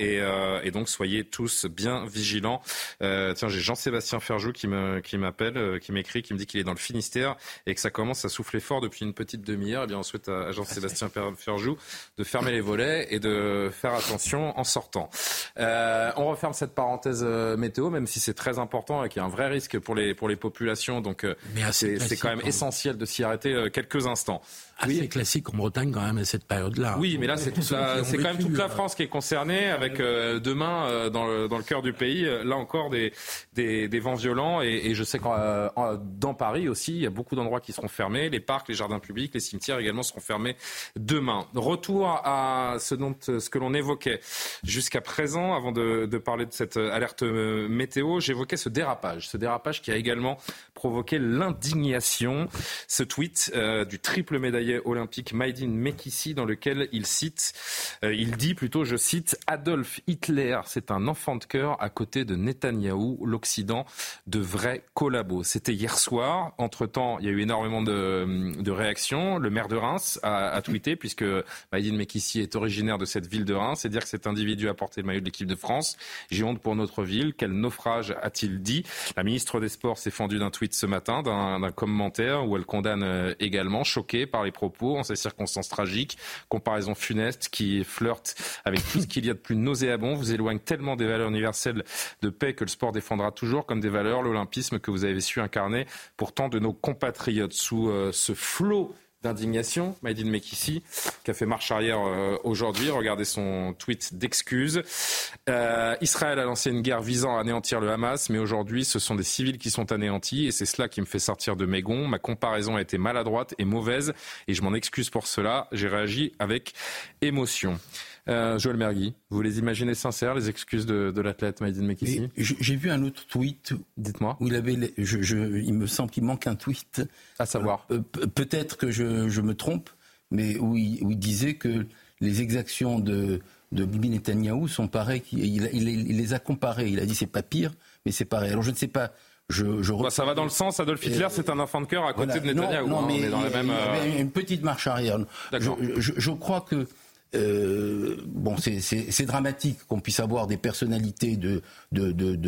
et, donc soyez tous bien vigilants. tiens, j'ai Jean-Sébastien Ferjou qui m'appelle, qui m'écrit, qui me dit qu'il est dans le Finistère et que ça commence à souffler fort depuis une petite demi-heure, eh bien, on souhaite à Jean-Sébastien Ferjou de fermer les volets et de faire attention en sortant. Euh, on referme cette parenthèse euh, météo, même si c'est très important et qu'il y a un vrai risque pour les, pour les populations. Donc, euh, c'est quand même hein. essentiel de s'y arrêter quelques instants assez classique en Bretagne quand même à cette période-là. Oui, mais là c'est c'est quand même toute la France qui est concernée avec euh, demain euh, dans, le, dans le cœur du pays, euh, là encore des, des, des vents violents et, et je sais que dans Paris aussi, il y a beaucoup d'endroits qui seront fermés, les parcs, les jardins publics, les cimetières également seront fermés demain. Retour à ce dont ce que l'on évoquait jusqu'à présent, avant de, de, parler de cette alerte météo, j'évoquais ce dérapage, ce dérapage qui a également provoqué l'indignation, ce tweet du triple médaillé olympique Maïdine Mekissi dans lequel il cite, euh, il dit plutôt, je cite, Adolf Hitler, c'est un enfant de cœur à côté de Netanyahou, l'Occident de vrais collabos. C'était hier soir. Entre-temps, il y a eu énormément de, de réactions. Le maire de Reims a, a tweeté, puisque Maïdine Mekissi est originaire de cette ville de Reims, et dire que cet individu a porté le maillot de l'équipe de France. J'ai honte pour notre ville. Quel naufrage a-t-il dit? La ministre des Sports s'est fendue d'un tweet ce matin, d'un commentaire où elle condamne euh, également, choquée par les propos en ces circonstances tragiques. Comparaison funeste qui flirte avec tout ce qu'il y a de plus nauséabond, vous éloigne tellement des valeurs universelles de paix que le sport défendra toujours comme des valeurs l'olympisme que vous avez su incarner pour tant de nos compatriotes. Sous euh, ce flot d'indignation, Maïdine Mekissi, qui a fait marche arrière euh, aujourd'hui. Regardez son tweet d'excuses. Euh, Israël a lancé une guerre visant à anéantir le Hamas, mais aujourd'hui, ce sont des civils qui sont anéantis, et c'est cela qui me fait sortir de mes gonds. Ma comparaison a été maladroite et mauvaise, et je m'en excuse pour cela. J'ai réagi avec émotion. Euh, Joël Mergui, vous les imaginez sincères, les excuses de, l'athlète Maïdine Mekissi J'ai vu un autre tweet. Dites-moi. Où il, avait, il me semble qu'il manque un tweet. À savoir euh, Peut-être que je, me trompe, mais où il, disait que les exactions de, de Bibi Netanyahou sont pareilles. Il, les a comparées. Il a dit c'est pas pire, mais c'est pareil. Alors je ne sais pas. Je, je bah, ça va dans le sens, Adolf Hitler, c'est un enfant de cœur à côté de Netanyahou. Non, mais dans la même, une petite marche arrière. Je, je, crois que euh, bon, c'est dramatique qu'on puisse avoir des personnalités de,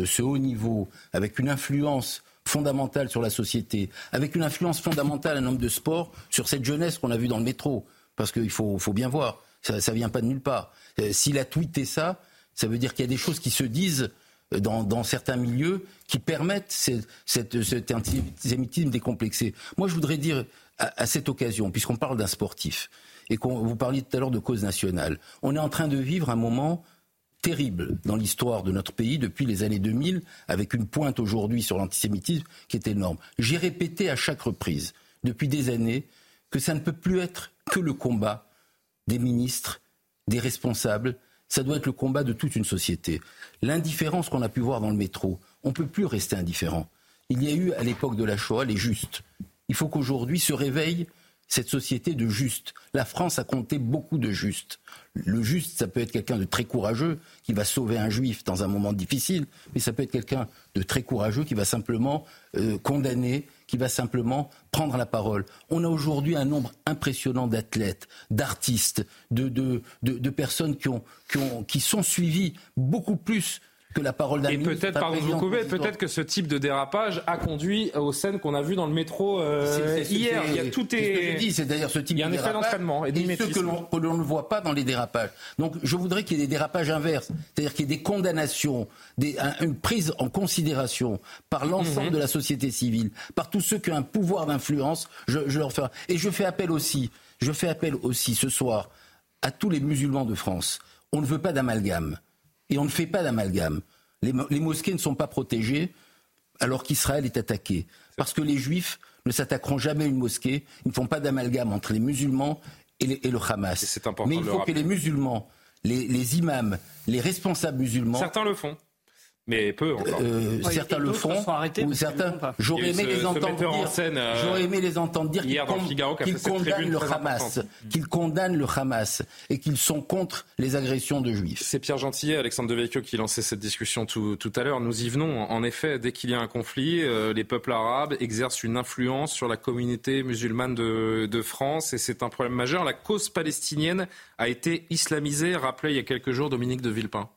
ce haut niveau, avec une influence fondamentale sur la société, avec une influence fondamentale en homme de sport sur cette jeunesse qu'on a vue dans le métro. Parce qu'il faut, bien voir, ça ne vient pas de nulle part. Euh, s'il a tweeté ça, ça veut dire qu'il y a des choses qui se disent dans, certains milieux qui permettent cet antisémitisme décomplexé. Moi, je voudrais dire à cette occasion, puisqu'on parle d'un sportif, et qu'on vous parliez tout à l'heure de cause nationale. On est en train de vivre un moment terrible dans l'histoire de notre pays depuis les années 2000, avec une pointe aujourd'hui sur l'antisémitisme qui est énorme. J'ai répété à chaque reprise, depuis des années, que ça ne peut plus être que le combat des ministres, des responsables, ça doit être le combat de toute une société. L'indifférence qu'on a pu voir dans le métro, on ne peut plus rester indifférent. Il y a eu à l'époque de la Shoah les justes. Il faut qu'aujourd'hui se réveille cette société de justes. La France a compté beaucoup de justes. Le juste, ça peut être quelqu'un de très courageux qui va sauver un juif dans un moment difficile, mais ça peut être quelqu'un de très courageux qui va simplement euh, condamner, qui va simplement prendre la parole. On a aujourd'hui un nombre impressionnant d'athlètes, d'artistes, de, personnes qui, qui sont suivies beaucoup plus que la parole d'un Et peut-être, pardon de vous couper, peut-être que ce type de dérapage a conduit aux scènes qu'on a vues dans le métro euh, hier. Il y a tout est. dit, c'est d'ailleurs ce type Il y a un effet d'entraînement et, et ceux que l'on ne voit pas dans les dérapages. Donc, je voudrais qu'il y ait des dérapages inverses, c'est-à-dire qu'il y ait des condamnations, des, une prise en considération par l'ensemble mhm. de la société civile, par tous ceux qui ont un pouvoir d'influence. Je, je leur fais et je fais appel aussi, je fais appel aussi ce soir à tous les musulmans de France. On ne veut pas d'amalgame. Et on ne fait pas d'amalgame. Les, mosquées ne sont pas protégées alors qu'Israël est attaqué. Parce que les juifs ne s'attaqueront jamais à une mosquée. Ils ne font pas d'amalgame entre les musulmans et, le Hamas. Mais il faut que les musulmans, les imams, les responsables musulmans. Certains le font. Mais peu encore. Euh, certains le font, ou certains. J'aurais aimé, les entendre dire. Euh, j'aurais aimé les entendre dire qu'ils condamnent le Hamas, qu'ils condamnent le Hamas et qu'ils sont contre les agressions de juifs. C'est Pierre Gentillet, Alexandre Devecchio qui lançait cette discussion tout, tout à l'heure. Nous y venons. En effet, dès qu'il y a un conflit, euh, les peuples arabes exercent une influence sur la communauté musulmane de, de France et c'est un problème majeur. La cause palestinienne a été islamisée, rappelait il y a quelques jours Dominique de Villepin.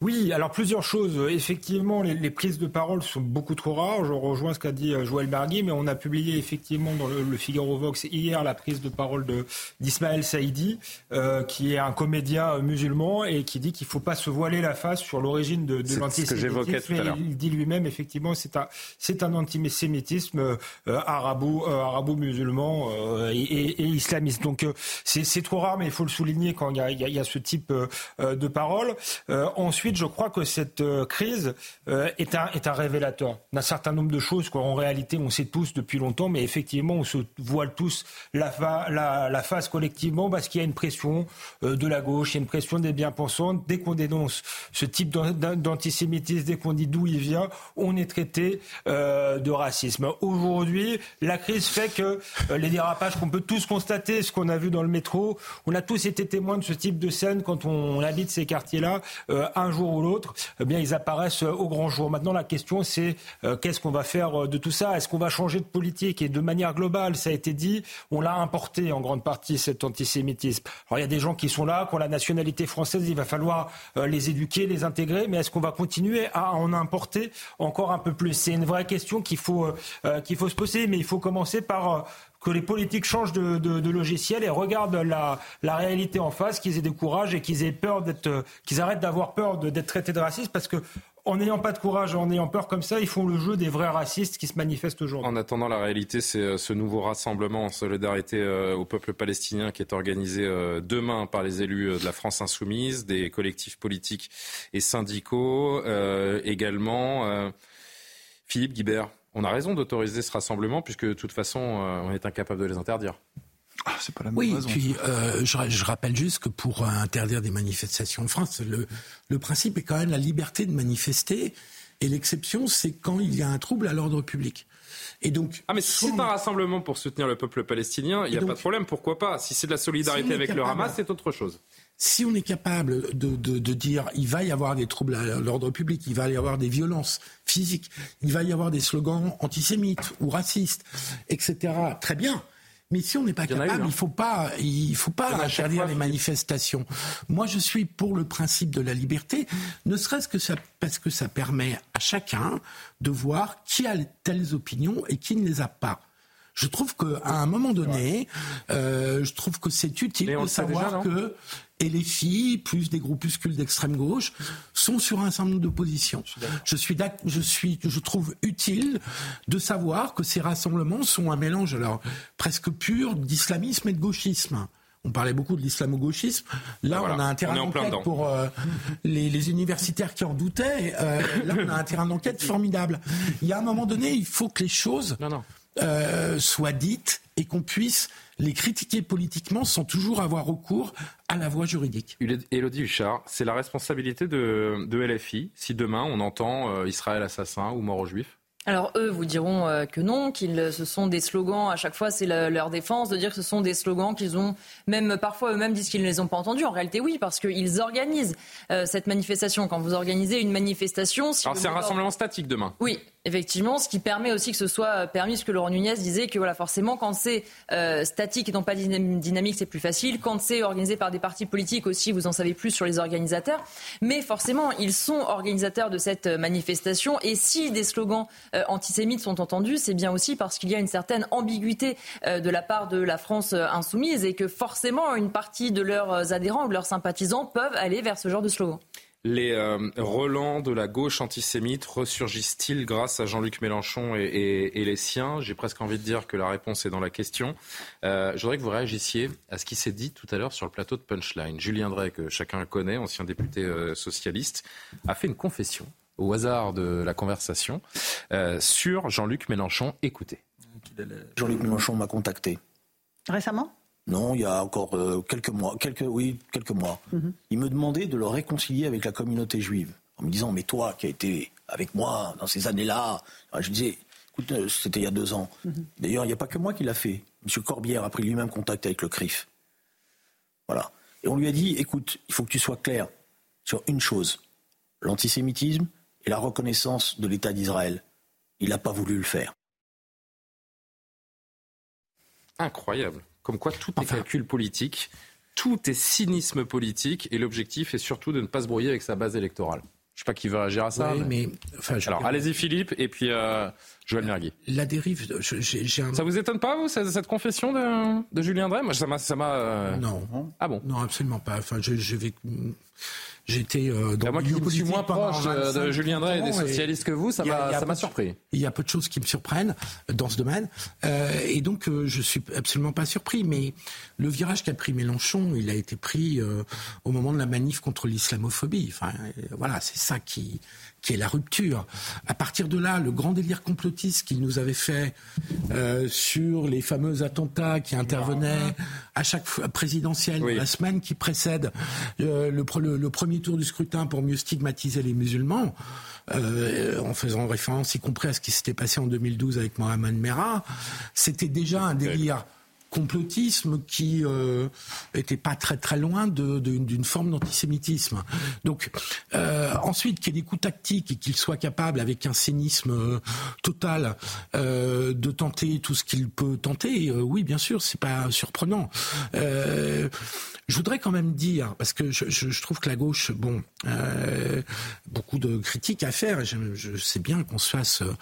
Oui, alors plusieurs choses. Effectivement, les, prises de parole sont beaucoup trop rares. Je rejoins ce qu'a dit euh, Joël Bargui, mais on a publié effectivement dans le, Figaro Vox hier la prise de parole de d'Ismaël Saïdi, euh, qui est un comédien musulman et qui dit qu'il ne faut pas se voiler la face sur l'origine de, de l'antisémitisme. Il dit lui-même effectivement c'est un un antisémitisme euh, arabo arabo musulman et, islamiste. Donc c'est trop rare, mais il faut le souligner quand il y a, y a, ce type de parole. ensuite je crois que cette euh, crise euh, est, un, est un révélateur d'un certain nombre de choses qu'en réalité, on sait tous depuis longtemps, mais effectivement, on se voile tous la, la, face collectivement parce qu'il y a une pression euh, de la gauche, il y a une pression des bien-pensants. Dès qu'on dénonce ce type d'antisémitisme, dès qu'on dit d'où il vient, on est traité de racisme. Aujourd'hui, la crise fait que les dérapages qu'on peut tous constater, ce qu'on a vu dans le métro, on a tous été témoins de ce type de scène quand on, habite ces quartiers-là. un jour ou l'autre, eh bien, ils apparaissent euh, au grand jour. Maintenant, la question, c'est euh, qu'est-ce qu'on va faire euh, de tout ça? Est-ce qu'on va changer de politique? Et de manière globale, ça a été dit, on l'a importé en grande partie, cet antisémitisme. Alors, il y a des gens qui sont là, qui ont la nationalité française, il va falloir les éduquer, les intégrer, mais est-ce qu'on va continuer à en importer encore un peu plus? C'est une vraie question qu'il faut, qu'il faut se poser, mais il faut commencer par que les politiques changent de, logiciel et regardent la, réalité en face, qu'ils aient du courage et qu'ils aient peur d'être, qu'ils arrêtent d'avoir peur d'être traités de racistes parce que en n'ayant pas de courage, en ayant peur comme ça, ils font le jeu des vrais racistes qui se manifestent aujourd'hui. En attendant, la réalité, c'est euh, ce nouveau rassemblement en solidarité euh, au peuple palestinien qui est organisé euh, demain par les élus de la France insoumise, des collectifs politiques et syndicaux également. Philippe Guibert, on a raison d'autoriser ce rassemblement puisque de toute façon, euh, on est incapable de les interdire. Ah, c'est pas la même oui, puis euh, je, rappelle juste que pour interdire des manifestations en France, le, principe est quand même la liberté de manifester. Et l'exception, c'est quand il y a un trouble à l'ordre public. Et donc, ah mais si c'est un rassemblement pour soutenir le peuple palestinien, il n'y a pas de problème, pourquoi pas? Si c'est de la solidarité avec le Hamas, c'est autre chose. Si on est capable de, de, dire il va y avoir des troubles à l'ordre public, il va y avoir des violences physiques, il va y avoir des slogans antisémites ou racistes, etc., très bien. Mais si on n'est pas capable, hein. il faut pas, il faut pas interdire les manifestations. Moi, je suis pour le principe de la liberté, ne serait-ce que ça, parce que ça permet à chacun de voir qui a telles opinions et qui ne les a pas. Je trouve qu'à un moment donné, euh, je trouve que c'est utile de savoir que et les filles, plus des groupuscules d'extrême gauche, sont sur un certain nombre de positions. Je suis, je suis, je trouve utile de savoir que ces rassemblements sont un mélange alors presque pur d'islamisme et de gauchisme. on parlait beaucoup de l'islamo-gauchisme. Là, Voilà. on a un terrain d'enquête pour euh, les, les universitaires qui en doutaient. Euh, là, on a un terrain d'enquête formidable. Il y a un moment donné, il faut que les choses euh, soient dites et qu'on puisse les critiquer politiquement sans toujours avoir recours à la voie juridique. Élodie Huchard, c'est la responsabilité de, de LFI si demain on entend euh, Israël assassin ou mort aux juifs? Alors eux vous diront euh, que non, qu'ils ce sont des slogans, à chaque fois c'est le- leur défense de dire que ce sont des slogans qu'ils ont, même parfois eux-mêmes disent qu'ils ne les ont pas entendus. En réalité oui, parce qu'ils organisent euh, cette manifestation. Quand vous organisez une manifestation... Si Alors c'est un rassemblement statique demain? oui, effectivement, ce qui permet aussi que ce soit permis, ce que Laurent Nunez disait que voilà, forcément, quand c'est euh, statique et non pas dynam- dynamique, c'est plus facile. Quand c'est organisé par des partis politiques aussi, vous en savez plus sur les organisateurs. Mais forcément, ils sont organisateurs de cette euh, manifestation. Et si des slogans euh, antisémites sont entendus, c'est bien aussi parce qu'il y a une certaine ambiguïté euh, de la part de la France euh, insoumise et que forcément, une partie de leurs euh, adhérents ou de leurs sympathisants peuvent aller vers ce genre de slogan. Les euh, relents de la gauche antisémite ressurgissent-ils grâce à Jean-Luc Mélenchon et, et- et les siens? J'ai presque envie de dire que la réponse est dans la question. Euh, je voudrais que vous réagissiez à ce qui s'est dit tout à l'heure sur le plateau de Punchline. Julien Drey, que chacun connaît, ancien député euh, socialiste, a fait une confession au hasard de la conversation euh, sur Jean-Luc Mélenchon. Écoutez. Jean-Luc Mélenchon m'a contacté. Récemment? Non, il y a encore euh, quelques mois, quelques, oui, quelques mois. Il me demandait de le réconcilier avec la communauté juive. En me disant, mais toi qui as été avec moi dans ces années-là, Alors, je disais, écoute, euh, c'était il y a deux ans. D'ailleurs, il n'y a pas que moi qui l'a fait. M. Corbière a pris lui-même contact avec le CRIF. Voilà. Et on lui a dit, écoute, il faut que tu sois clair sur une chose, l'antisémitisme et la reconnaissance de l'État d'Israël. Il n'a pas voulu le faire. Incroyable. Comme quoi tout est calcul politique, tout est cynisme politique et l'objectif est surtout de ne pas se brouiller avec sa base électorale. Je sais pas qui veut réagir à ça. Oui, mais, enfin, je- Alors allez-y Philippe et puis euh, Joël Mergui. La dérive, je- j'ai un... Ça vous étonne pas vous cette, cette confession de, de Julien Drey? Moi ça m'a ça m'a. euh, Non. Ah bon? Non, absolument pas. Enfin, je, je vais. J'étais euh, dans Bah, moi qui suis moins proche, euh, de 25, Julien Drey et des 30 ans, socialistes que vous, ça m'a- surpris. Il y a peu de choses qui me surprennent dans ce domaine. Euh, et donc, euh, je suis absolument pas surpris. Mais le virage qu'a pris Mélenchon, il a été pris euh, au moment de la manif contre l'islamophobie. Enfin, euh, voilà, c'est ça qui, qui est la rupture. À partir de là, le grand délire complotiste qu'il nous avait fait euh, sur les fameux attentats qui intervenaient à chaque fois présidentielle, la semaine qui précède euh, le, pre- le- le premier tour du scrutin pour mieux stigmatiser les musulmans, euh, en faisant référence y compris à ce qui s'était passé en 2012 avec Mohamed Merah, c'était déjà un délire complotisme qui euh, était pas très très loin d'une forme d'antisémitisme. Donc euh, ensuite qu'il y ait des coups tactiques et qu'il soit capable avec un cynisme euh, total euh, de tenter tout ce qu'il peut tenter, euh, oui bien sûr c'est pas surprenant. Euh, je voudrais quand même dire parce que je, je- je trouve que la gauche, bon, euh, beaucoup de critiques à faire. et Je, je sais bien qu'on se fasse euh,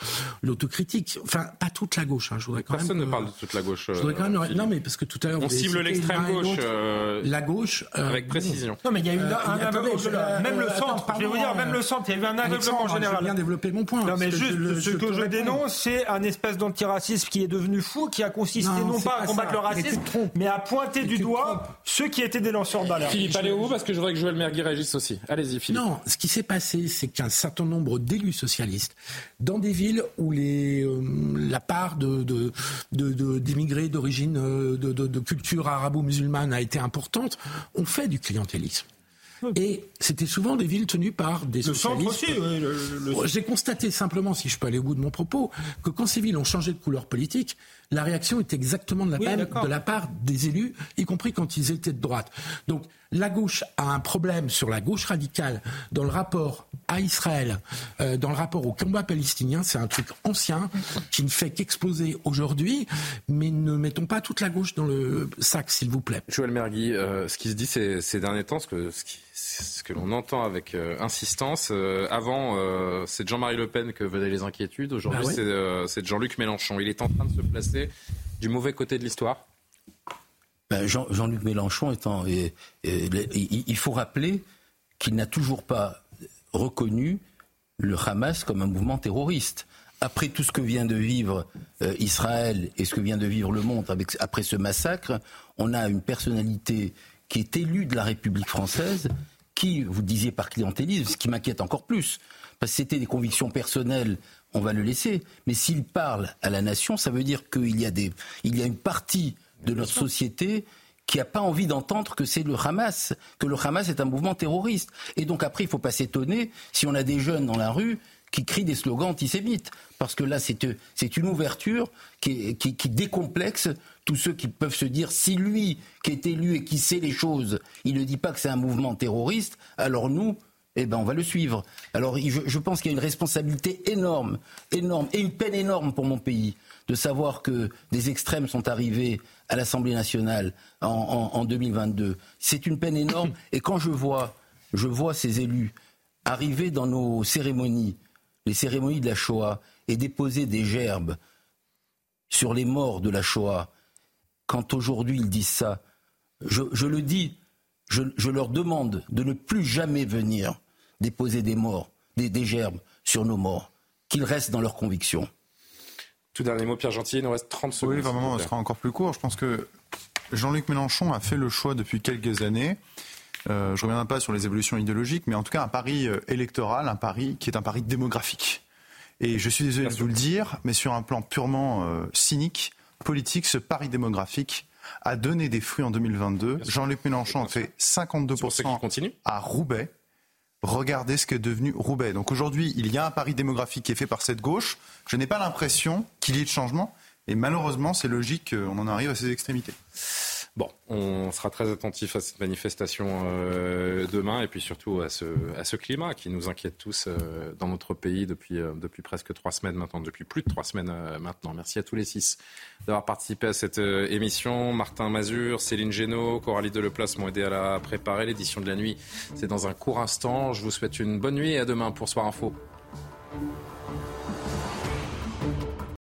l'autocritique. Enfin, pas toute la gauche. hein, je voudrais quand Personne même ne parle de toute la gauche. je voudrais quand euh, même, Philippe. non mais parce que tout à l'heure On cible l'extrême gauche. euh, la gauche euh, avec précision. Non, mais il y a eu un, Euh, aveuglement- je- même le euh, centre. je vais vous dire, même le centre. Il y a eu un aveuglement je général. veux bien développer mon point. Non, mais juste, je- ce je que je dénonce, c'est un espèce d'antiracisme qui est devenu fou, qui a consisté Non, pas à combattre le racisme, mais à pointer du doigt ceux qui étaient des lanceurs d'alerte. Philippe, allez au parce que je voudrais que Joël Mergui réagisse aussi. Allez-y Philippe. Non, ce qui s'est passé, c'est qu'un certain nombre d'élus socialistes, dans des villes où les, euh, la part de, de, de- de- d'immigrés d'origine euh, de, de- de culture arabo-musulmane a été importante, ont fait du clientélisme. Et c'était souvent des villes tenues par des Le centre socialistes. aussi, oui, le- le- J'ai constaté simplement, si je peux aller au bout de mon propos, que quand ces villes ont changé de couleur politique, la réaction est exactement de la Oui, même de la part des élus, y compris quand ils étaient de droite. Donc la gauche a un problème sur la gauche radicale dans le rapport à Israël, euh, dans le rapport au combat palestinien. C'est un truc ancien qui ne fait qu'exploser aujourd'hui, mais ne mettons pas toute la gauche dans le sac, s'il vous plaît. Joël Mergui, euh, ce qui se dit ces, ces derniers temps, ce que, ce qui- ce que l'on entend avec euh, insistance, euh, avant euh, c'est de Jean-Marie Le Pen que venaient les inquiétudes, aujourd'hui Bah ouais. c'est euh, c'est de Jean-Luc Mélenchon. Il est en train de se placer du mauvais côté de l'histoire. Ben, Jean- Jean-Luc Mélenchon il faut rappeler qu'il n'a toujours pas reconnu le Hamas comme un mouvement terroriste. après tout ce que vient de vivre euh, Israël et ce que vient de vivre le monde après ce massacre, on a une personnalité qui est élue de la République française, qui, vous disiez par clientélisme, ce qui m'inquiète encore plus, parce que c'était des convictions personnelles, on va le laisser. Mais s'il parle à la nation, ça veut dire qu'il y, a des, il y a une partie de notre société qui n'a pas envie d'entendre que c'est le Hamas, que le Hamas est un mouvement terroriste. Et donc après, il ne faut pas s'étonner si on a des jeunes dans la rue qui crient des slogans antisémites. Parce que là, c'est une ouverture qui, qui, décomplexe tous ceux qui peuvent se dire si lui, qui est élu et qui sait les choses, il ne dit pas que c'est un mouvement terroriste, alors nous, eh ben on va le suivre. Alors je, je pense qu'il y a une responsabilité énorme, énorme, et une peine énorme pour mon pays de savoir que des extrêmes sont arrivés à l'Assemblée nationale en, 2022. C'est une peine énorme. Et quand je vois, je vois ces élus arriver dans nos cérémonies, les cérémonies de la Shoah, et déposer des gerbes sur les morts de la Shoah, quand aujourd'hui ils disent ça, je, le dis, je, leur demande de ne plus jamais venir déposer des morts, des, des gerbes sur nos morts, qu'ils restent dans leurs convictions. Tout dernier mot, Pierre Gentil, il nous reste 30 secondes. Oui, vraiment, ce sera encore plus court. Je pense que Jean-Luc Mélenchon a fait le choix depuis quelques années. Euh, je ne reviendrai pas sur les évolutions idéologiques, mais en tout cas un pari euh, électoral, un pari qui est un pari démographique. Et je suis désolé de vous le dire, mais sur un plan purement euh, cynique, politique, ce pari démographique a donné des fruits en 2022. Jean-Luc Mélenchon a fait 52% à Roubaix regardez ce qu'est devenu Roubaix. Donc aujourd'hui, il y a un pari démographique qui est fait par cette gauche. Je n'ai pas l'impression qu'il y ait de changement. Et malheureusement, c'est logique qu'on en arrive à ces extrémités. Bon, on sera très attentif à cette manifestation euh, demain et puis surtout à ce, à ce climat qui nous inquiète tous euh, dans notre pays depuis, euh, depuis presque trois semaines maintenant, depuis plus de trois semaines maintenant. Merci à tous les six d'avoir participé à cette émission. Martin Mazur, Céline Génaud, Coralie Deleplace m'ont aidé à la préparer. L'édition de la nuit, c'est dans un court instant. Je vous souhaite une bonne nuit et à demain pour Soir Info.